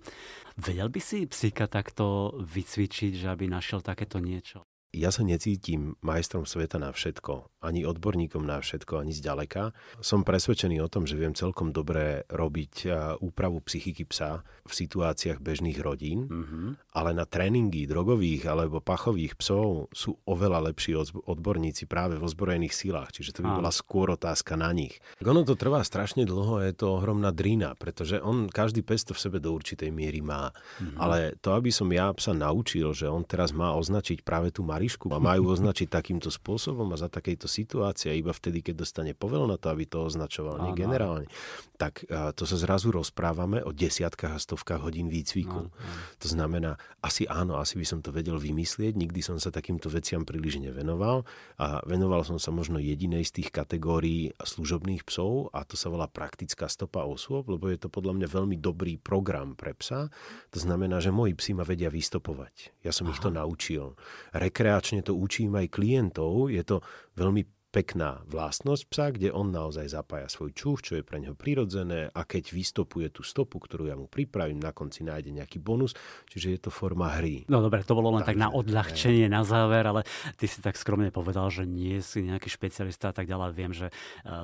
Vedel by si psíka takto vycvičiť, že aby našiel takéto niečo? Ja sa necítim majstrom sveta na všetko, ani odborníkom na všetko, ani zďaleka. Som presvedčený o tom, že viem celkom dobre robiť úpravu psychiky psa v situáciách bežných rodín, mm-hmm. ale na tréningy drogových alebo pachových psov sú oveľa lepší odborníci práve v ozbrojených silách, čiže to by bola skôr otázka na nich. Ono to trvá strašne dlho, je to ohromná drina, pretože on, každý pes to v sebe do určitej miery má. Mm-hmm. Ale to, aby som ja psa naučil, že on teraz má označiť práve tú Mari Marišku a majú označiť takýmto spôsobom a za takejto situácie iba vtedy, keď dostane povel na to, aby to označoval, nie generálne. Tak to sa zrazu rozprávame o desiatkách a stovkách hodín výcviku. To znamená, asi áno, asi by som to vedel vymyslieť, nikdy som sa takýmto veciam príliš nevenoval a venoval som sa možno jedinej z tých kategórií služobných psov a to sa volá praktická stopa osôb, lebo je to podľa mňa veľmi dobrý program pre psa. To znamená, že moji psi ma vedia vystopovať. Ja som Aha. ich to naučil. Rekre rekreačne to učím aj klientov. Je to veľmi pekná vlastnosť psa, kde on naozaj zapája svoj čuch, čo je pre neho prirodzené a keď vystopuje tú stopu, ktorú ja mu pripravím, na konci nájde nejaký bonus, čiže je to forma hry. No dobre, to bolo len Takže, tak na odľahčenie, na záver, ale ty si tak skromne povedal, že nie si nejaký špecialista a tak ďalej. Viem, že e,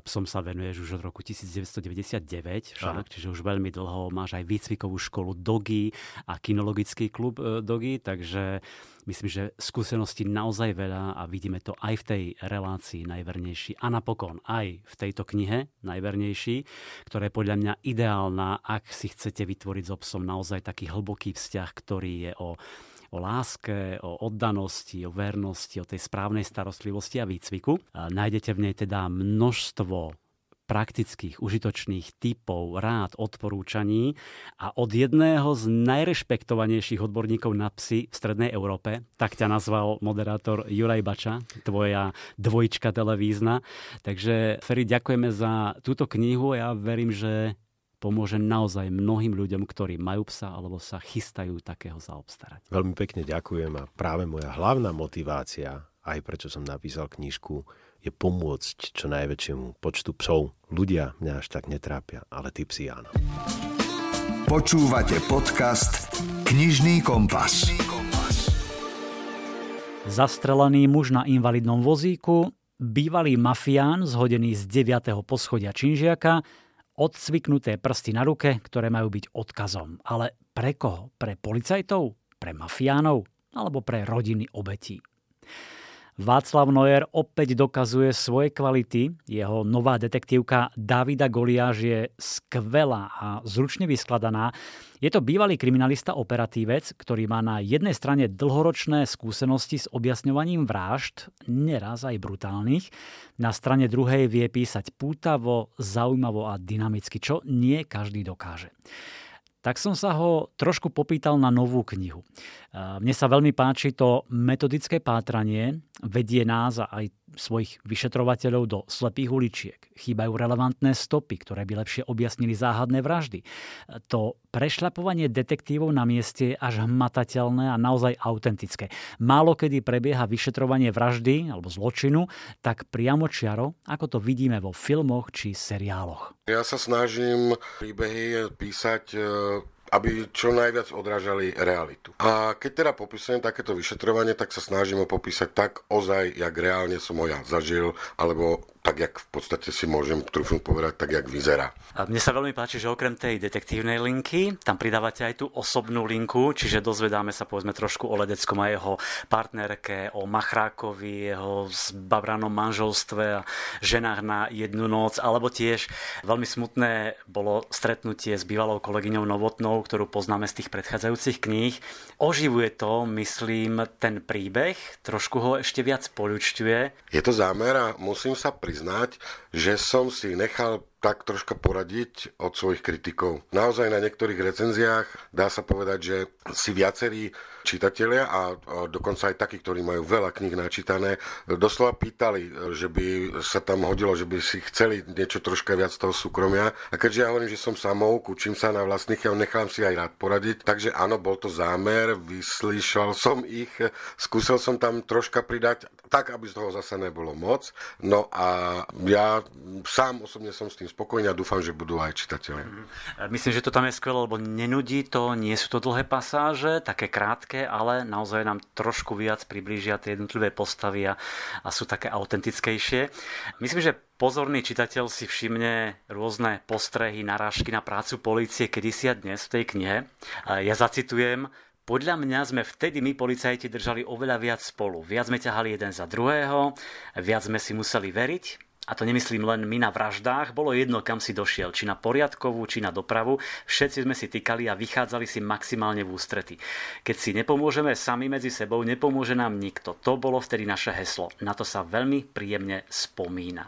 psom sa venuješ už od roku 1999, však, čiže už veľmi dlho máš aj výcvikovú školu Dogy a kinologický klub e, Dogy, takže Myslím, že skúseností naozaj veľa a vidíme to aj v tej relácii najvernejší a napokon aj v tejto knihe najvernejší, ktorá je podľa mňa ideálna, ak si chcete vytvoriť s obsom naozaj taký hlboký vzťah, ktorý je o o láske, o oddanosti, o vernosti, o tej správnej starostlivosti a výcviku. Nájdete v nej teda množstvo praktických, užitočných typov, rád, odporúčaní a od jedného z najrešpektovanejších odborníkov na psy v Strednej Európe, tak ťa nazval moderátor Juraj Bača, tvoja dvojčka televízna. Takže Ferry, ďakujeme za túto knihu. Ja verím, že pomôže naozaj mnohým ľuďom, ktorí majú psa alebo sa chystajú takého zaobstarať. Veľmi pekne ďakujem a práve moja hlavná motivácia, aj prečo som napísal knižku, je pomôcť čo najväčšiemu počtu psov. Ľudia mňa až tak netrápia, ale ty psi áno. Počúvate podcast Knižný kompas. Zastrelený muž na invalidnom vozíku, bývalý mafián zhodený z 9. poschodia Činžiaka, odcviknuté prsty na ruke, ktoré majú byť odkazom. Ale pre koho? Pre policajtov? Pre mafiánov? Alebo pre rodiny obetí? Václav Noer opäť dokazuje svoje kvality. Jeho nová detektívka Davida Goliáš je skvelá a zručne vyskladaná. Je to bývalý kriminalista operatívec, ktorý má na jednej strane dlhoročné skúsenosti s objasňovaním vražd, neraz aj brutálnych. Na strane druhej vie písať pútavo, zaujímavo a dynamicky, čo nie každý dokáže tak som sa ho trošku popýtal na novú knihu. Mne sa veľmi páči to metodické pátranie, vedie nás a aj svojich vyšetrovateľov do slepých uličiek. Chýbajú relevantné stopy, ktoré by lepšie objasnili záhadné vraždy. To prešľapovanie detektívov na mieste je až hmatateľné a naozaj autentické. Málo kedy prebieha vyšetrovanie vraždy alebo zločinu tak priamo čiaro, ako to vidíme vo filmoch či seriáloch. Ja sa snažím príbehy písať e, aby čo najviac odrážali realitu. A keď teda popisujem takéto vyšetrovanie, tak sa snažím ho popísať tak ozaj, jak reálne som ho ja zažil, alebo tak, jak v podstate si môžem trúfnuť povedať, tak, jak vyzerá. A mne sa veľmi páči, že okrem tej detektívnej linky, tam pridávate aj tú osobnú linku, čiže dozvedáme sa povedzme trošku o Ledeckom a jeho partnerke, o Machrákovi, jeho zbabranom manželstve a ženách na jednu noc, alebo tiež veľmi smutné bolo stretnutie s bývalou kolegyňou Novotnou, ktorú poznáme z tých predchádzajúcich kníh. Oživuje to, myslím, ten príbeh, trošku ho ešte viac poľučťuje. Je to zámer a musím sa priznať, že som si nechal tak troška poradiť od svojich kritikov. Naozaj na niektorých recenziách dá sa povedať, že si viacerí čitatelia a dokonca aj takí, ktorí majú veľa kníh načítané, doslova pýtali, že by sa tam hodilo, že by si chceli niečo troška viac toho súkromia. A keďže ja hovorím, že som samouk, učím sa na vlastných ja nechám si aj rád poradiť. Takže áno, bol to zámer, vyslíšal som ich, skúsil som tam troška pridať tak, aby z toho zase nebolo moc. No a ja sám osobne som s tým spokojný a dúfam, že budú aj čitatelia. Mhm. Myslím, že to tam je skvelé, lebo nenudí to, nie sú to dlhé pasáže, také krátke, ale naozaj nám trošku viac priblížia tie jednotlivé postavy a, a sú také autentickejšie. Myslím, že pozorný čitateľ si všimne rôzne postrehy, narážky na prácu polície kedysi a dnes v tej knihe. Ja zacitujem, podľa mňa sme vtedy my policajti držali oveľa viac spolu. Viac sme ťahali jeden za druhého, viac sme si museli veriť, a to nemyslím len my na vraždách, bolo jedno, kam si došiel, či na poriadkovú, či na dopravu, všetci sme si tykali a vychádzali si maximálne v ústrety. Keď si nepomôžeme sami medzi sebou, nepomôže nám nikto. To bolo vtedy naše heslo. Na to sa veľmi príjemne spomína.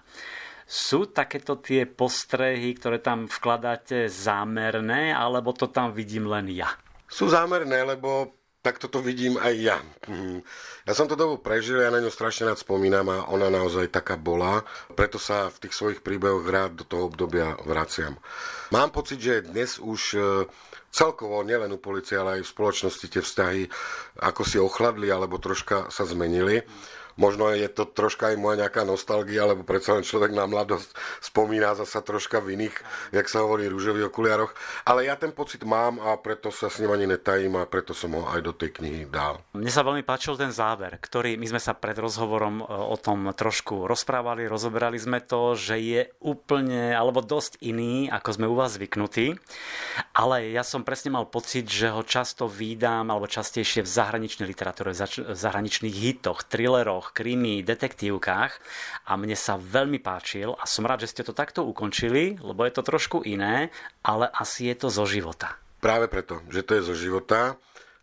Sú takéto tie postrehy, ktoré tam vkladáte zámerné, alebo to tam vidím len ja? Sú zámerné, lebo tak toto vidím aj ja. Mhm. Ja som to dobu prežil, ja na ňu strašne rád spomínam a ona naozaj taká bola, preto sa v tých svojich príbehoch rád do toho obdobia vraciam. Mám pocit, že dnes už e, celkovo, nielen u policie, ale aj v spoločnosti tie vzťahy ako si ochladli alebo troška sa zmenili. Možno je to troška aj moja nejaká nostalgia, lebo predsa len človek na mladosť spomína zasa troška v iných, jak sa hovorí, rúžových okuliaroch. Ale ja ten pocit mám a preto sa s ním ani netajím a preto som ho aj do tej knihy dal. Mne sa veľmi páčil ten záver, ktorý my sme sa pred rozhovorom e, o tom trošku rozprávali, rozoberali sme to, že je úplne alebo dosť iný, ako sme u vás zvyknutí. Ale ja som presne mal pocit, že ho často výdam alebo častejšie v zahraničnej literatúre, v zahraničných hitoch, thrilleroch, príbehoch, krimi, detektívkach a mne sa veľmi páčil a som rád, že ste to takto ukončili, lebo je to trošku iné, ale asi je to zo života. Práve preto, že to je zo života,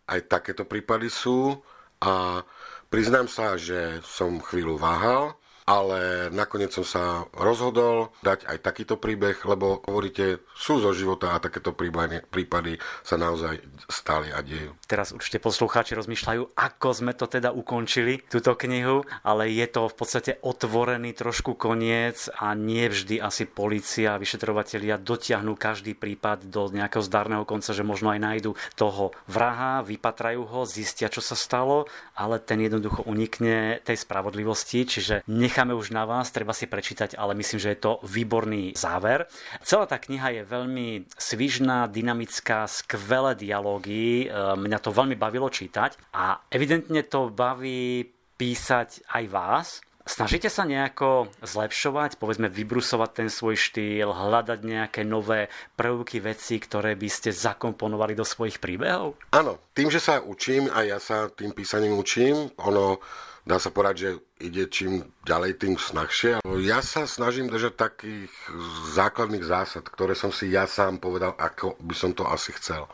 aj takéto prípady sú a priznám sa, že som chvíľu váhal, ale nakoniec som sa rozhodol dať aj takýto príbeh, lebo hovoríte, sú zo života a takéto prípady, prípady sa naozaj stali a dejú. Teraz určite poslucháči rozmýšľajú, ako sme to teda ukončili, túto knihu, ale je to v podstate otvorený trošku koniec a nie vždy asi policia a vyšetrovatelia dotiahnú každý prípad do nejakého zdarného konca, že možno aj nájdu toho vraha, vypatrajú ho, zistia, čo sa stalo, ale ten jednoducho unikne tej spravodlivosti, čiže nechá necháme už na vás, treba si prečítať, ale myslím, že je to výborný záver. Celá tá kniha je veľmi svižná, dynamická, skvelé dialógy, e, mňa to veľmi bavilo čítať a evidentne to baví písať aj vás, Snažíte sa nejako zlepšovať, povedzme vybrusovať ten svoj štýl, hľadať nejaké nové prvky, veci, ktoré by ste zakomponovali do svojich príbehov? Áno, tým, že sa učím a ja sa tým písaním učím, ono dá sa povedať, že ide čím ďalej, tým snahšie. Ja sa snažím držať takých základných zásad, ktoré som si ja sám povedal, ako by som to asi chcel.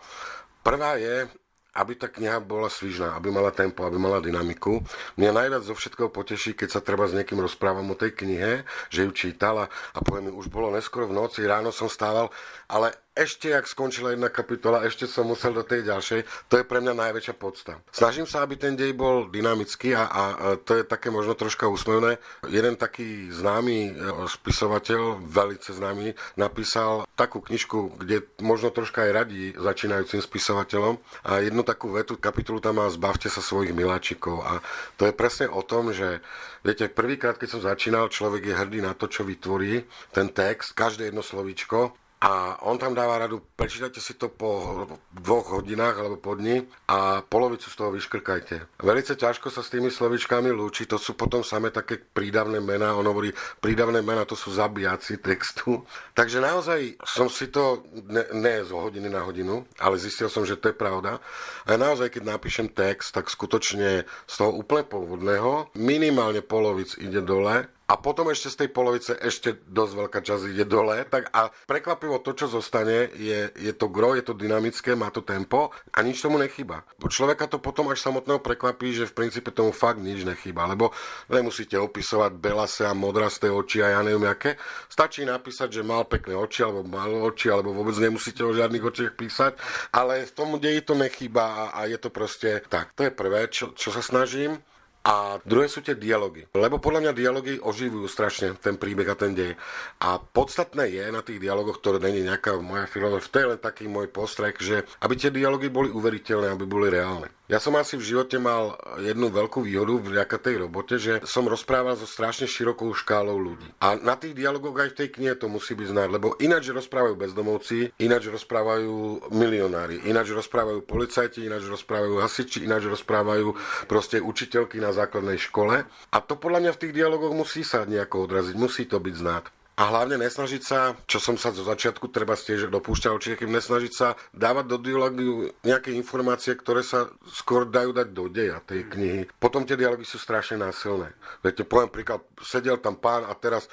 Prvá je, aby tá kniha bola svižná, aby mala tempo, aby mala dynamiku. Mňa najviac zo všetkého poteší, keď sa treba s niekým rozprávam o tej knihe, že ju čítala a poviem už bolo neskoro v noci, ráno som stával, ale ešte, jak skončila jedna kapitola, ešte som musel do tej ďalšej. To je pre mňa najväčšia podsta. Snažím sa, aby ten dej bol dynamický a, a, to je také možno troška úsmevné. Jeden taký známy e, spisovateľ, velice známy, napísal takú knižku, kde možno troška aj radí začínajúcim spisovateľom. A jednu takú vetu, kapitolu tam má Zbavte sa svojich miláčikov. A to je presne o tom, že Viete, prvýkrát, keď som začínal, človek je hrdý na to, čo vytvorí, ten text, každé jedno slovíčko a on tam dáva radu, prečítajte si to po dvoch hodinách alebo po dni a polovicu z toho vyškrkajte. Velice ťažko sa s tými slovičkami lúči, to sú potom samé také prídavné mená, on hovorí, prídavné mená to sú zabijaci textu. Takže naozaj som si to, ne, ne z hodiny na hodinu, ale zistil som, že to je pravda. A naozaj, keď napíšem text, tak skutočne z toho úplne pôvodného minimálne polovic ide dole a potom ešte z tej polovice ešte dosť veľká časť ide dole. Tak a prekvapivo to, čo zostane, je, je to gro, je to dynamické, má to tempo a nič tomu nechýba. Človeka to potom až samotného prekvapí, že v princípe tomu fakt nič nechýba, lebo nemusíte opisovať belase a modrasté oči a ja neviem aké. Stačí napísať, že mal pekné oči alebo mal oči, alebo vôbec nemusíte o žiadnych očiach písať, ale v tom deji to nechýba a, a je to proste tak. To je prvé, čo, čo sa snažím. A druhé sú tie dialógy. Lebo podľa mňa dialógy oživujú strašne ten príbeh a ten dej. A podstatné je na tých dialogoch, ktoré není nejaká moja filozofia, to je len taký môj postrek, že aby tie dialógy boli uveriteľné, aby boli reálne. Ja som asi v živote mal jednu veľkú výhodu vďaka tej robote, že som rozprával so strašne širokou škálou ľudí. A na tých dialogoch aj v tej knihe to musí byť znať, lebo ináč rozprávajú bezdomovci, ináč rozprávajú milionári, ináč rozprávajú policajti, ináč rozprávajú hasiči, ináč rozprávajú proste učiteľky na základnej škole. A to podľa mňa v tých dialogoch musí sa nejako odraziť, musí to byť znát. A hlavne nesnažiť sa, čo som sa zo začiatku treba stiež dopúšťal určite, keď nesnažiť sa dávať do dialogu nejaké informácie, ktoré sa skôr dajú dať do deja tej knihy. Potom tie dialógy sú strašne násilné. Viete, poviem príklad, sedel tam pán a teraz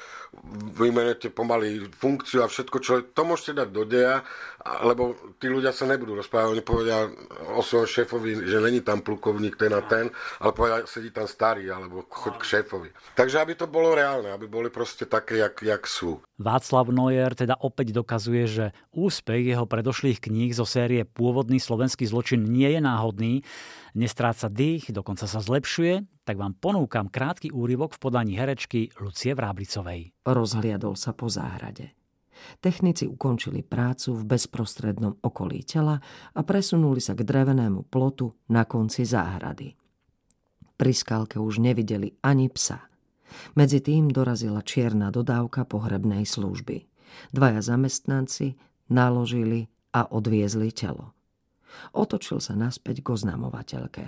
vymenujete pomaly funkciu a všetko, čo to môžete dať do deja, lebo tí ľudia sa nebudú rozprávať, oni povedia o svojom šéfovi, že není tam plukovník ten a ten, ale povedia, sedí tam starý, alebo choď k šéfovi. Takže aby to bolo reálne, aby boli proste také, jak, jak sú. Václav Noyer teda opäť dokazuje, že úspech jeho predošlých kníh zo série Pôvodný slovenský zločin nie je náhodný, nestráca dých, dokonca sa zlepšuje, tak vám ponúkam krátky úryvok v podaní herečky Lucie Vráblicovej. Rozhliadol sa po záhrade. Technici ukončili prácu v bezprostrednom okolí tela a presunuli sa k drevenému plotu na konci záhrady. Pri skalke už nevideli ani psa – medzi tým dorazila čierna dodávka pohrebnej služby. Dvaja zamestnanci naložili a odviezli telo. Otočil sa naspäť k oznamovateľke.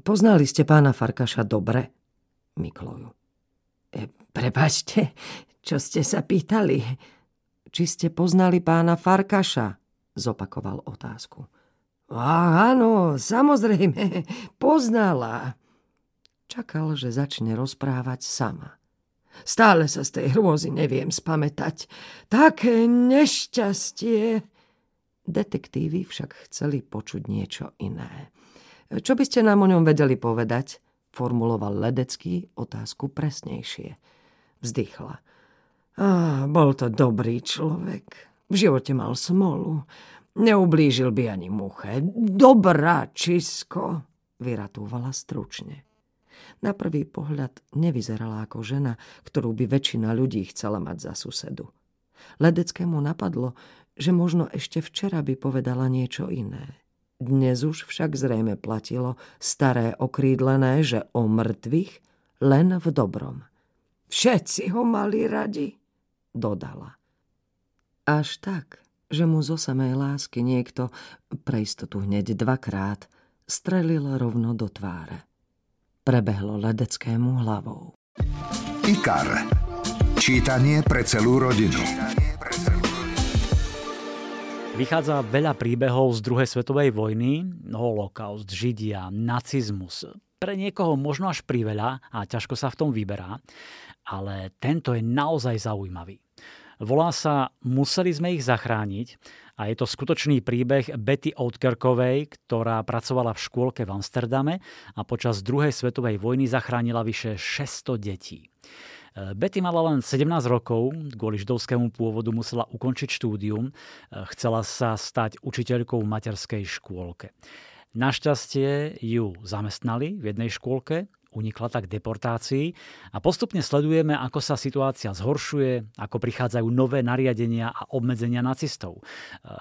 Poznali ste pána Farkaša dobre? Mikloju. E, prepačte, čo ste sa pýtali? Či ste poznali pána Farkaša? Zopakoval otázku. Áno, samozrejme, poznala. Čakal, že začne rozprávať sama. Stále sa z tej hrôzy neviem spamätať. Také nešťastie. Detektívy však chceli počuť niečo iné. Čo by ste nám o ňom vedeli povedať? Formuloval Ledecký otázku presnejšie. Vzdychla. Ah, bol to dobrý človek. V živote mal smolu. Neublížil by ani muche. Dobrá čisko, vyratúvala stručne. Na prvý pohľad nevyzerala ako žena, ktorú by väčšina ľudí chcela mať za susedu. Ledeckému napadlo, že možno ešte včera by povedala niečo iné. Dnes už však zrejme platilo staré okrídlené, že o mŕtvych len v dobrom. Všetci ho mali radi, dodala. Až tak, že mu zo samej lásky niekto, pre istotu hneď dvakrát, strelil rovno do tváre prebehlo ledeckému hlavou. IKAR. Čítanie pre celú rodinu. Vychádza veľa príbehov z druhej svetovej vojny, holokaust, židia, nacizmus. Pre niekoho možno až priveľa a ťažko sa v tom vyberá, ale tento je naozaj zaujímavý. Volá sa Museli sme ich zachrániť a je to skutočný príbeh Betty Outkerkovej, ktorá pracovala v škôlke v Amsterdame a počas druhej svetovej vojny zachránila vyše 600 detí. E, Betty mala len 17 rokov, kvôli židovskému pôvodu musela ukončiť štúdium, e, chcela sa stať učiteľkou v materskej škôlke. Našťastie ju zamestnali v jednej škôlke, unikla tak deportácii a postupne sledujeme, ako sa situácia zhoršuje, ako prichádzajú nové nariadenia a obmedzenia nacistov. E,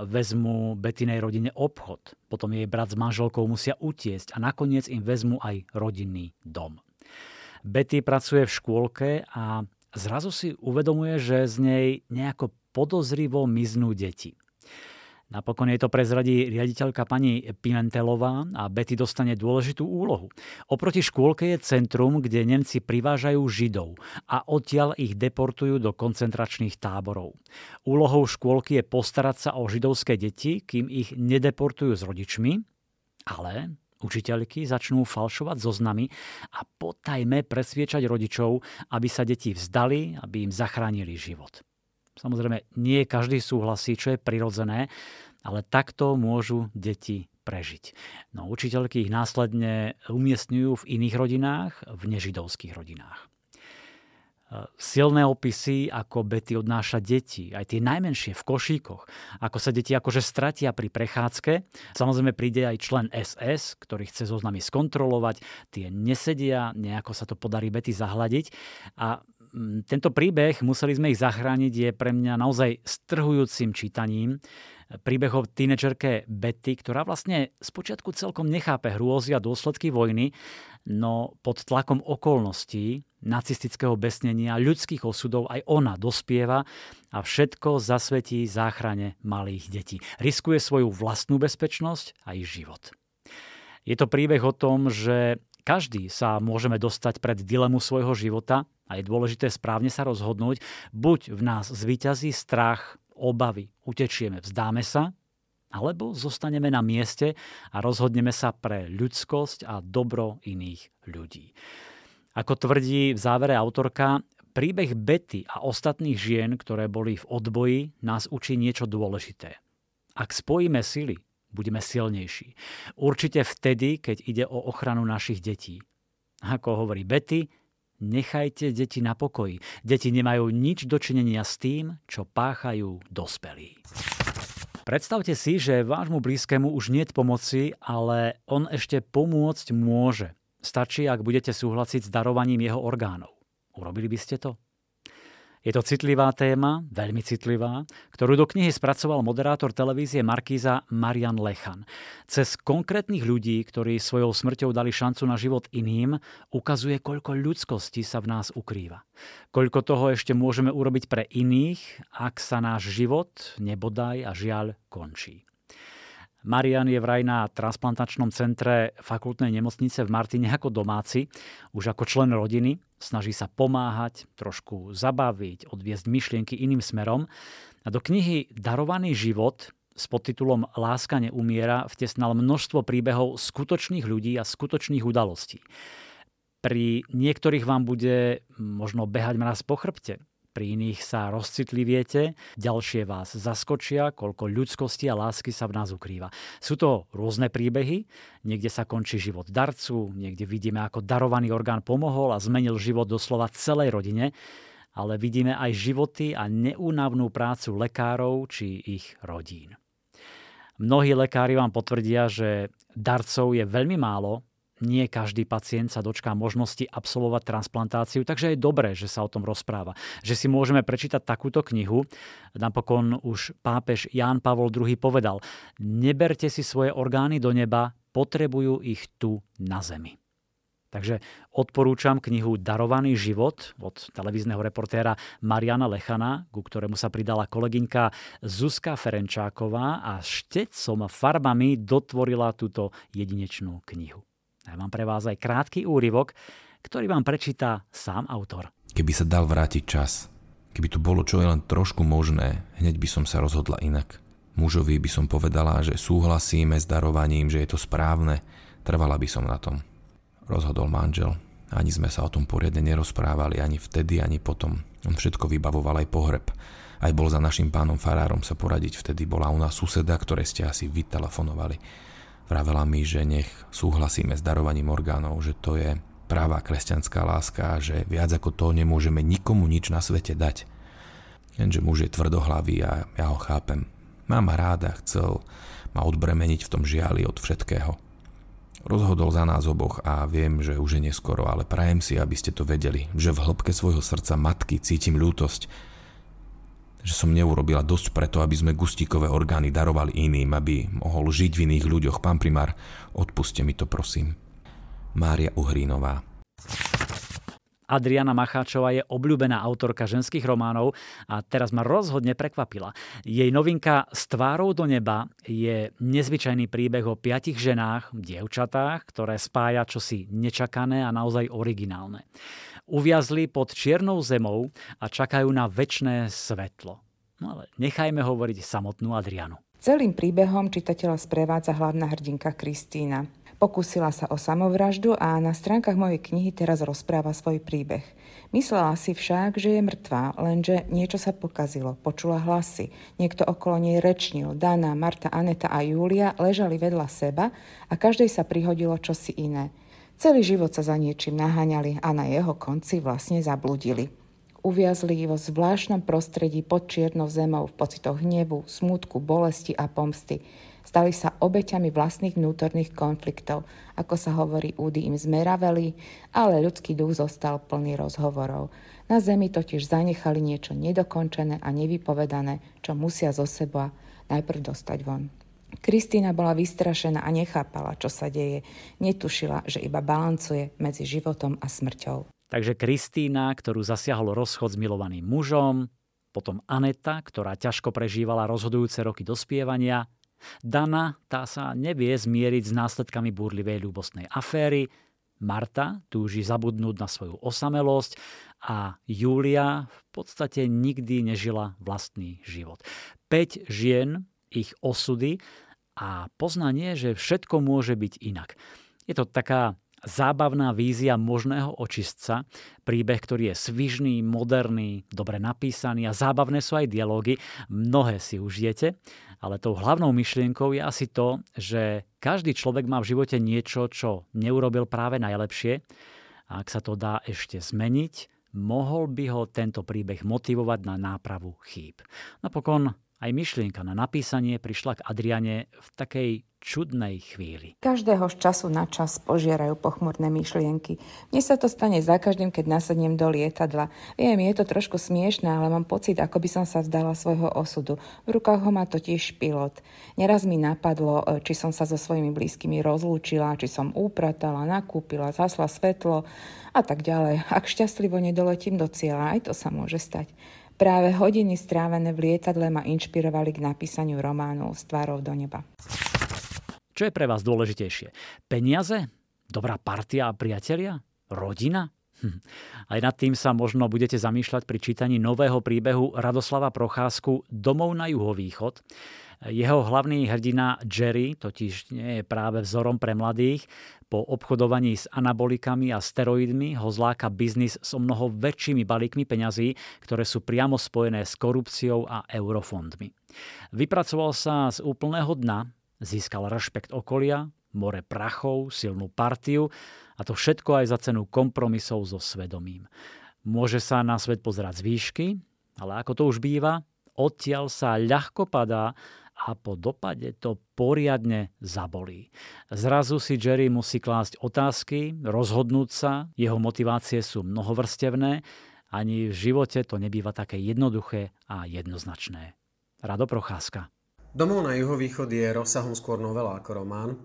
vezmu Betinej rodine obchod, potom jej brat s manželkou musia utiesť a nakoniec im vezmu aj rodinný dom. Betty pracuje v škôlke a zrazu si uvedomuje, že z nej nejako podozrivo miznú deti. Napokon jej to prezradí riaditeľka pani Pimentelová a Betty dostane dôležitú úlohu. Oproti škôlke je centrum, kde Nemci privážajú Židov a odtiaľ ich deportujú do koncentračných táborov. Úlohou škôlky je postarať sa o židovské deti, kým ich nedeportujú s rodičmi, ale Učiteľky začnú falšovať zoznamy a potajme presviečať rodičov, aby sa deti vzdali, aby im zachránili život. Samozrejme, nie každý súhlasí, čo je prirodzené, ale takto môžu deti prežiť. No učiteľky ich následne umiestňujú v iných rodinách, v nežidovských rodinách. Silné opisy, ako Betty odnáša deti, aj tie najmenšie v košíkoch, ako sa deti akože stratia pri prechádzke. Samozrejme príde aj člen SS, ktorý chce zoznamy skontrolovať, tie nesedia, nejako sa to podarí Betty zahladiť a tento príbeh, museli sme ich zachrániť, je pre mňa naozaj strhujúcim čítaním. Príbeh o tínečerke Betty, ktorá vlastne spočiatku celkom nechápe hrôzy a dôsledky vojny, no pod tlakom okolností, nacistického besnenia, ľudských osudov aj ona dospieva a všetko zasvetí záchrane malých detí. Riskuje svoju vlastnú bezpečnosť a ich život. Je to príbeh o tom, že každý sa môžeme dostať pred dilemu svojho života a je dôležité správne sa rozhodnúť. Buď v nás zvíťazí strach, obavy, utečieme, vzdáme sa, alebo zostaneme na mieste a rozhodneme sa pre ľudskosť a dobro iných ľudí. Ako tvrdí v závere autorka, príbeh Betty a ostatných žien, ktoré boli v odboji, nás učí niečo dôležité. Ak spojíme sily, budeme silnejší. Určite vtedy, keď ide o ochranu našich detí. Ako hovorí Betty, nechajte deti na pokoji. Deti nemajú nič dočinenia s tým, čo páchajú dospelí. Predstavte si, že vášmu blízkému už nie pomoci, ale on ešte pomôcť môže. Stačí, ak budete súhlasiť s darovaním jeho orgánov. Urobili by ste to? Je to citlivá téma, veľmi citlivá, ktorú do knihy spracoval moderátor televízie Markíza Marian Lechan. Cez konkrétnych ľudí, ktorí svojou smrťou dali šancu na život iným, ukazuje, koľko ľudskosti sa v nás ukrýva. Koľko toho ešte môžeme urobiť pre iných, ak sa náš život, nebodaj a žiaľ, končí. Marian je vraj na transplantačnom centre fakultnej nemocnice v Martine ako domáci, už ako člen rodiny. Snaží sa pomáhať, trošku zabaviť, odviesť myšlienky iným smerom. A do knihy Darovaný život s podtitulom Láska neumiera vtesnal množstvo príbehov skutočných ľudí a skutočných udalostí. Pri niektorých vám bude možno behať mraz po chrbte, pri iných sa rozcitliviete, ďalšie vás zaskočia, koľko ľudskosti a lásky sa v nás ukrýva. Sú to rôzne príbehy, niekde sa končí život darcu, niekde vidíme, ako darovaný orgán pomohol a zmenil život doslova celej rodine, ale vidíme aj životy a neúnavnú prácu lekárov či ich rodín. Mnohí lekári vám potvrdia, že darcov je veľmi málo, nie každý pacient sa dočká možnosti absolvovať transplantáciu, takže je dobré, že sa o tom rozpráva. Že si môžeme prečítať takúto knihu. Napokon už pápež Ján Pavol II povedal, neberte si svoje orgány do neba, potrebujú ich tu na zemi. Takže odporúčam knihu Darovaný život od televízneho reportéra Mariana Lechana, ku ktorému sa pridala kolegynka Zuzka Ferenčáková a štecom farbami dotvorila túto jedinečnú knihu. Ja mám pre vás aj krátky úryvok, ktorý vám prečíta sám autor. Keby sa dal vrátiť čas, keby tu bolo čo je len trošku možné, hneď by som sa rozhodla inak. Mužovi by som povedala, že súhlasíme s darovaním, že je to správne, trvala by som na tom. Rozhodol manžel. Ani sme sa o tom poriadne nerozprávali, ani vtedy, ani potom. On všetko vybavoval aj pohreb. Aj bol za našim pánom farárom sa poradiť. Vtedy bola u nás suseda, ktoré ste asi vytelefonovali. Vravela mi, že nech súhlasíme s darovaním orgánov, že to je práva kresťanská láska že viac ako to nemôžeme nikomu nič na svete dať. Jenže muž je tvrdohlavý a ja ho chápem. Mám ráda, chcel ma odbremeniť v tom žiali od všetkého. Rozhodol za nás oboch a viem, že už je neskoro, ale prajem si, aby ste to vedeli, že v hĺbke svojho srdca matky cítim ľútosť, že som neurobila dosť preto, aby sme gustíkové orgány darovali iným, aby mohol žiť v iných ľuďoch. Pán primár, odpuste mi to prosím. Mária Uhrínová Adriana Macháčová je obľúbená autorka ženských románov a teraz ma rozhodne prekvapila. Jej novinka S tvárou do neba je nezvyčajný príbeh o piatich ženách, dievčatách, ktoré spája čosi nečakané a naozaj originálne. Uviazli pod čiernou zemou a čakajú na väčšné svetlo. No ale nechajme hovoriť samotnú Adrianu. Celým príbehom čitateľa sprevádza hlavná hrdinka Kristína. Pokúsila sa o samovraždu a na stránkach mojej knihy teraz rozpráva svoj príbeh. Myslela si však, že je mŕtvá, lenže niečo sa pokazilo. Počula hlasy. Niekto okolo nej rečnil. Dana, Marta, Aneta a Júlia ležali vedľa seba a každej sa prihodilo čosi iné. Celý život sa za niečím naháňali a na jeho konci vlastne zabludili. Uviazli vo zvláštnom prostredí pod čiernou zemou v pocitoch hnevu, smútku, bolesti a pomsty. Stali sa obeťami vlastných vnútorných konfliktov. Ako sa hovorí, údy im zmeraveli, ale ľudský duch zostal plný rozhovorov. Na zemi totiž zanechali niečo nedokončené a nevypovedané, čo musia zo seba najprv dostať von. Kristína bola vystrašená a nechápala, čo sa deje. Netušila, že iba balancuje medzi životom a smrťou. Takže Kristína, ktorú zasiahol rozchod s milovaným mužom, potom Aneta, ktorá ťažko prežívala rozhodujúce roky dospievania, Dana, tá sa nevie zmieriť s následkami búrlivej ľúbostnej aféry, Marta túži zabudnúť na svoju osamelosť a Júlia v podstate nikdy nežila vlastný život. 5 žien, ich osudy a poznanie, že všetko môže byť inak. Je to taká zábavná vízia možného očistca, príbeh, ktorý je svižný, moderný, dobre napísaný a zábavné sú aj dialógy. Mnohé si užijete, ale tou hlavnou myšlienkou je asi to, že každý človek má v živote niečo, čo neurobil práve najlepšie a ak sa to dá ešte zmeniť, mohol by ho tento príbeh motivovať na nápravu chýb. Napokon aj myšlienka na napísanie prišla k Adriane v takej čudnej chvíli. Každého z času na čas požierajú pochmurné myšlienky. Mne sa to stane za každým, keď nasadnem do lietadla. Viem, je to trošku smiešné, ale mám pocit, ako by som sa vzdala svojho osudu. V rukách ho má totiž pilot. Neraz mi napadlo, e, či som sa so svojimi blízkymi rozlúčila, či som upratala, nakúpila, zasla svetlo a tak ďalej. Ak šťastlivo nedoletím do cieľa, aj to sa môže stať. Práve hodiny strávené v lietadle ma inšpirovali k napísaniu románu s tvárou do neba. Čo je pre vás dôležitejšie? Peniaze? Dobrá partia a priatelia? Rodina? Hm. Aj nad tým sa možno budete zamýšľať pri čítaní nového príbehu Radoslava Procházku Domov na juhovýchod. Jeho hlavný hrdina Jerry totiž nie je práve vzorom pre mladých. Po obchodovaní s anabolikami a steroidmi ho zláka biznis so mnoho väčšími balíkmi peňazí, ktoré sú priamo spojené s korupciou a eurofondmi. Vypracoval sa z úplného dna, získal rešpekt okolia, more prachov, silnú partiu a to všetko aj za cenu kompromisov so svedomím. Môže sa na svet pozerať z výšky, ale ako to už býva, odtiaľ sa ľahko padá a po dopade to poriadne zabolí. Zrazu si Jerry musí klásť otázky, rozhodnúť sa, jeho motivácie sú mnohovrstevné, ani v živote to nebýva také jednoduché a jednoznačné. Rado Procházka. Domov na juhovýchod je rozsahom skôr novela ako román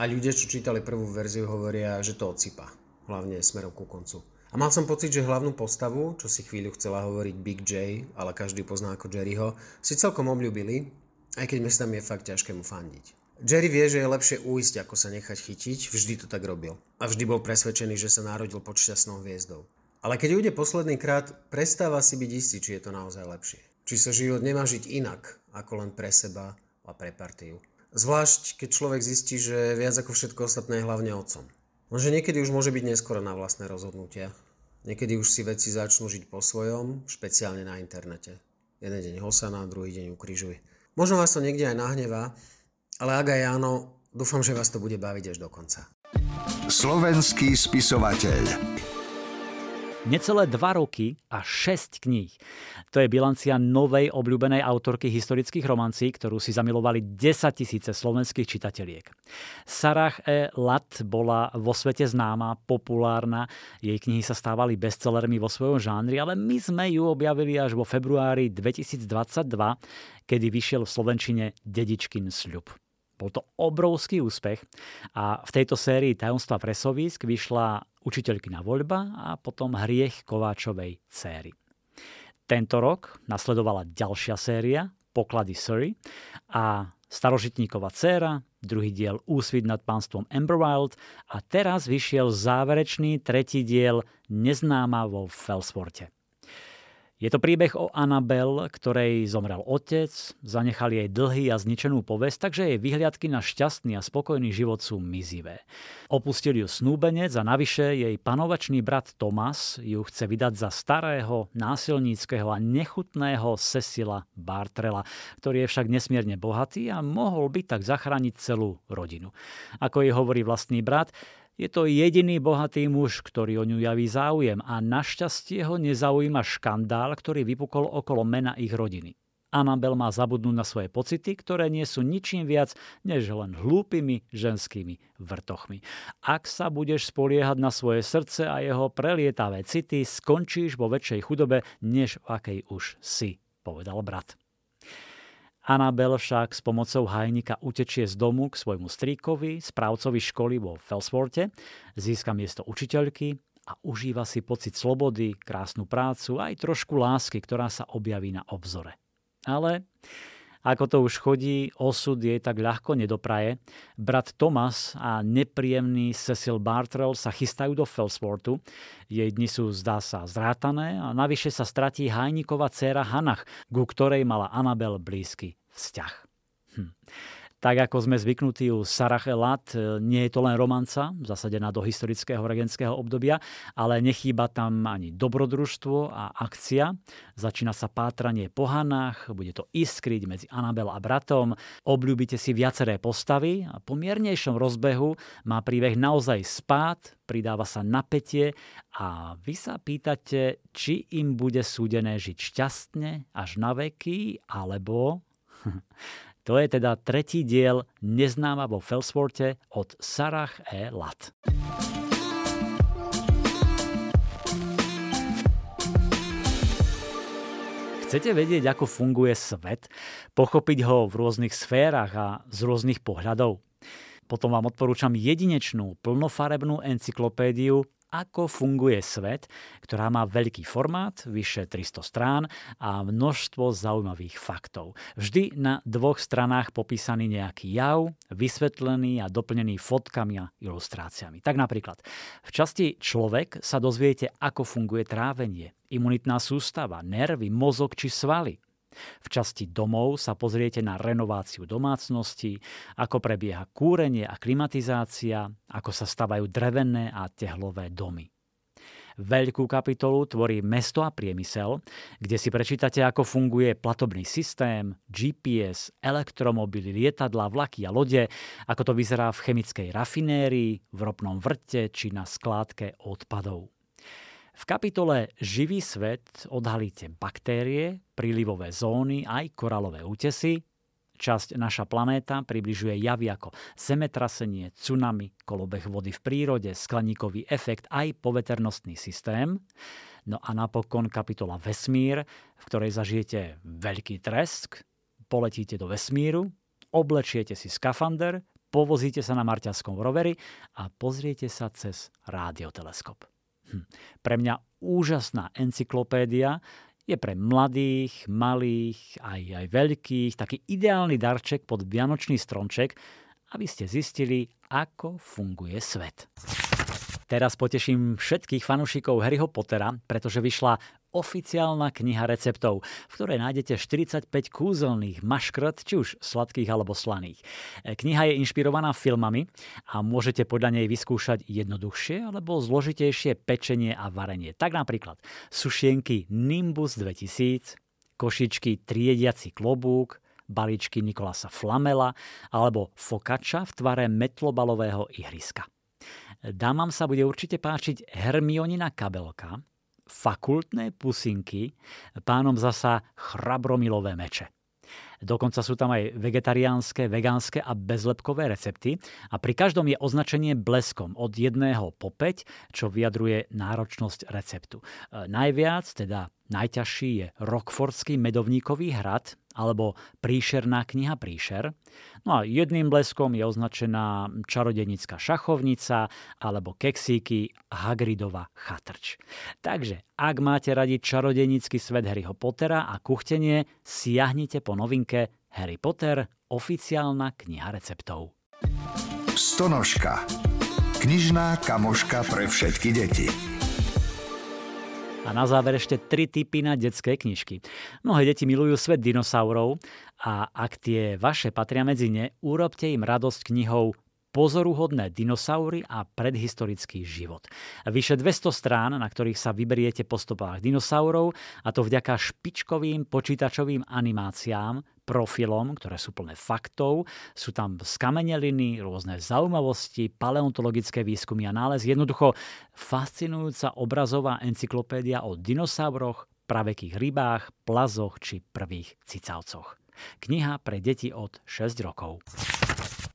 a ľudia, čo čítali prvú verziu, hovoria, že to odsypa, hlavne smerom ku koncu. A mal som pocit, že hlavnú postavu, čo si chvíľu chcela hovoriť Big J, ale každý pozná ako Jerryho, si celkom obľúbili aj keď tam je fakt ťažké mu fandiť. Jerry vie, že je lepšie újsť, ako sa nechať chytiť, vždy to tak robil. A vždy bol presvedčený, že sa narodil pod šťastnou hviezdou. Ale keď ujde posledný krát, prestáva si byť istý, či je to naozaj lepšie. Či sa život nemá žiť inak, ako len pre seba a pre partiu. Zvlášť, keď človek zistí, že viac ako všetko ostatné je hlavne otcom. Lenže niekedy už môže byť neskoro na vlastné rozhodnutia. Niekedy už si veci začnú žiť po svojom, špeciálne na internete. Jeden deň hosana, druhý deň ukrižuj. Možno vás to niekde aj nahnevá, ale ak aj áno, dúfam, že vás to bude baviť až do konca. Slovenský spisovateľ Necelé dva roky a šesť kníh. To je bilancia novej obľúbenej autorky historických romancí, ktorú si zamilovali 10 tisíce slovenských čitateliek. Sarah E. Lat bola vo svete známa, populárna, jej knihy sa stávali bestsellermi vo svojom žánri, ale my sme ju objavili až vo februári 2022, kedy vyšiel v Slovenčine Dedičkin sľub. Bol to obrovský úspech a v tejto sérii Tajomstva presovisk vyšla učiteľkina voľba a potom Hriech Kováčovej céry. Tento rok nasledovala ďalšia séria Poklady Surrey a Starožitníková dcéra, druhý diel Úsvit nad pánstvom Wild a teraz vyšiel záverečný tretí diel Neznáma vo Felsforte. Je to príbeh o Anabel, ktorej zomrel otec, zanechali jej dlhý a zničenú povesť, takže jej vyhliadky na šťastný a spokojný život sú mizivé. Opustil ju snúbenec a navyše jej panovačný brat Thomas ju chce vydať za starého, násilníckého a nechutného Cecila Bartrela, ktorý je však nesmierne bohatý a mohol by tak zachrániť celú rodinu. Ako jej hovorí vlastný brat, je to jediný bohatý muž, ktorý o ňu javí záujem a našťastie ho nezaujíma škandál, ktorý vypukol okolo mena ich rodiny. Anabel má zabudnúť na svoje pocity, ktoré nie sú ničím viac, než len hlúpými ženskými vrtochmi. Ak sa budeš spoliehať na svoje srdce a jeho prelietavé city, skončíš vo väčšej chudobe, než v akej už si, povedal brat. Anabel však s pomocou hajnika utečie z domu k svojmu strýkovi, správcovi školy vo Felsworte, získa miesto učiteľky a užíva si pocit slobody, krásnu prácu aj trošku lásky, ktorá sa objaví na obzore. Ale ako to už chodí, osud jej tak ľahko nedopraje. Brat Thomas a nepríjemný Cecil Bartrell sa chystajú do Felswortu. Jej dni sú, zdá sa, zrátané a navyše sa stratí hajníková dcéra Hanach, ku ktorej mala Anabel blízky vzťah. Hm. Tak ako sme zvyknutí u Sarah Elat, e, nie je to len romanca, zasadená do historického regenského obdobia, ale nechýba tam ani dobrodružstvo a akcia. Začína sa pátranie po hanách, bude to iskriť medzi Anabel a bratom, obľúbite si viaceré postavy a po miernejšom rozbehu má príbeh naozaj spát, pridáva sa napätie a vy sa pýtate, či im bude súdené žiť šťastne až na veky, alebo To je teda tretí diel Neznáma vo Felsworte od Sarah E. Lat. Chcete vedieť, ako funguje svet? Pochopiť ho v rôznych sférach a z rôznych pohľadov? Potom vám odporúčam jedinečnú, plnofarebnú encyklopédiu ako funguje svet, ktorá má veľký formát, vyše 300 strán a množstvo zaujímavých faktov. Vždy na dvoch stranách popísaný nejaký jav, vysvetlený a doplnený fotkami a ilustráciami. Tak napríklad, v časti človek sa dozviete, ako funguje trávenie, imunitná sústava, nervy, mozog či svaly. V časti domov sa pozriete na renováciu domácnosti, ako prebieha kúrenie a klimatizácia, ako sa stavajú drevené a tehlové domy. Veľkú kapitolu tvorí mesto a priemysel, kde si prečítate, ako funguje platobný systém, GPS, elektromobily, lietadla, vlaky a lode, ako to vyzerá v chemickej rafinérii, v ropnom vrte či na skládke odpadov. V kapitole Živý svet odhalíte baktérie, prílivové zóny aj koralové útesy. Časť Naša planéta približuje javy ako zemetrasenie, tsunami, kolobeh vody v prírode, skleníkový efekt aj poveternostný systém. No a napokon kapitola Vesmír, v ktorej zažijete veľký tresk, poletíte do vesmíru, oblečiete si skafander, povozíte sa na marťanskom roveri a pozriete sa cez rádioteleskop. Hm. Pre mňa úžasná encyklopédia je pre mladých, malých, aj, aj veľkých, taký ideálny darček pod vianočný stromček aby ste zistili, ako funguje svet. Teraz poteším všetkých fanúšikov Harryho Pottera, pretože vyšla oficiálna kniha receptov, v ktorej nájdete 45 kúzelných maškrt, či už sladkých alebo slaných. Kniha je inšpirovaná filmami a môžete podľa nej vyskúšať jednoduchšie alebo zložitejšie pečenie a varenie. Tak napríklad sušienky Nimbus 2000, košičky Triediaci klobúk, balíčky Nikolasa Flamela alebo fokača v tvare metlobalového ihriska. Dámam sa bude určite páčiť Hermionina kabelka, fakultné pusinky, pánom zasa chrabromilové meče. Dokonca sú tam aj vegetariánske, vegánske a bezlepkové recepty a pri každom je označenie bleskom od jedného po 5, čo vyjadruje náročnosť receptu. E, najviac, teda najťažší je Rockfordský medovníkový hrad alebo príšerná kniha Príšer. No a jedným bleskom je označená čarodenická šachovnica alebo keksíky Hagridova chatrč. Takže ak máte radi čarodenický svet Harryho Pottera a kuchtenie, siahnite po novinke Harry Potter oficiálna kniha receptov. Stonožka. Knižná kamoška pre všetky deti. A na záver ešte tri typy na detské knižky. Mnohé deti milujú svet dinosaurov a ak tie vaše patria medzi ne, urobte im radosť knihou pozoruhodné dinosaury a predhistorický život. Vyše 200 strán, na ktorých sa vyberiete po stopách dinosaurov a to vďaka špičkovým počítačovým animáciám, profilom, ktoré sú plné faktov, sú tam skameneliny, rôzne zaujímavosti, paleontologické výskumy a nález. Jednoducho fascinujúca obrazová encyklopédia o dinosauroch, pravekých rybách, plazoch či prvých cicavcoch. Kniha pre deti od 6 rokov.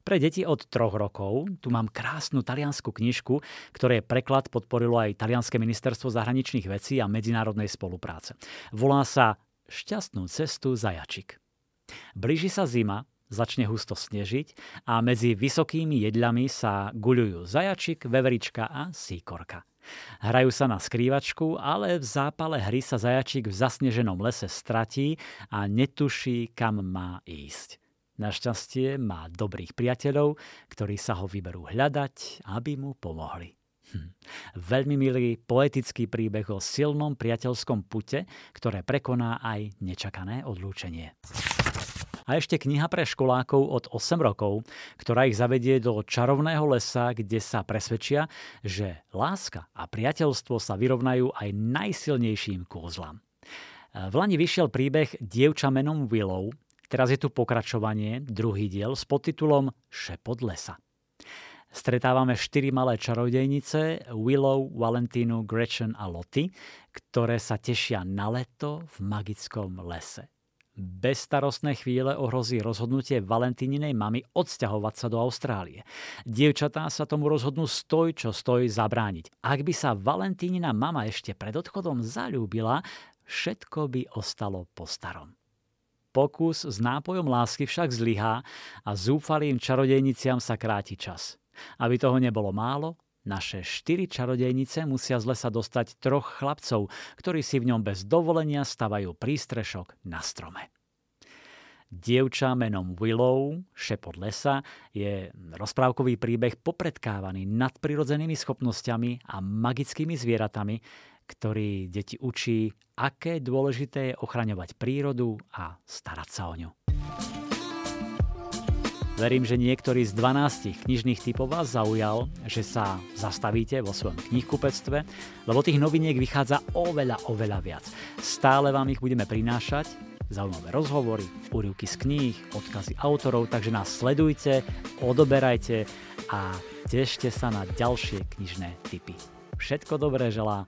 Pre deti od troch rokov tu mám krásnu taliansku knižku, ktoré preklad podporilo aj Talianské ministerstvo zahraničných vecí a medzinárodnej spolupráce. Volá sa Šťastnú cestu zajačik. Blíži sa zima, začne husto snežiť a medzi vysokými jedľami sa guľujú zajačik, veverička a síkorka. Hrajú sa na skrývačku, ale v zápale hry sa zajačik v zasneženom lese stratí a netuší, kam má ísť. Našťastie má dobrých priateľov, ktorí sa ho vyberú hľadať, aby mu pomohli. Hm. Veľmi milý poetický príbeh o silnom priateľskom pute, ktoré prekoná aj nečakané odlúčenie. A ešte kniha pre školákov od 8 rokov, ktorá ich zavedie do čarovného lesa, kde sa presvedčia, že láska a priateľstvo sa vyrovnajú aj najsilnejším kôzlam. V Lani vyšiel príbeh Dievča menom Willow, Teraz je tu pokračovanie, druhý diel s podtitulom Šepot lesa. Stretávame štyri malé čarodejnice Willow, Valentínu, Gretchen a Lottie, ktoré sa tešia na leto v magickom lese. Bezstarostné chvíle ohrozí rozhodnutie Valentíninej mamy odsťahovať sa do Austrálie. Dievčatá sa tomu rozhodnú stoj, čo stoj zabrániť. Ak by sa Valentínina mama ešte pred odchodom zalúbila, všetko by ostalo po starom. Pokus s nápojom lásky však zlyhá a zúfalým čarodejniciam sa kráti čas. Aby toho nebolo málo, naše štyri čarodejnice musia z lesa dostať troch chlapcov, ktorí si v ňom bez dovolenia stavajú prístrešok na strome. Dievča menom Willow, šepot lesa, je rozprávkový príbeh popredkávaný nadprirodzenými schopnosťami a magickými zvieratami, ktorý deti učí, aké dôležité je ochraňovať prírodu a starať sa o ňu. Verím, že niektorý z 12 knižných typov vás zaujal, že sa zastavíte vo svojom knihkupectve, lebo tých noviniek vychádza oveľa, oveľa viac. Stále vám ich budeme prinášať, zaujímavé rozhovory, úryvky z kníh, odkazy autorov, takže nás sledujte, odoberajte a tešte sa na ďalšie knižné typy. Všetko dobré želá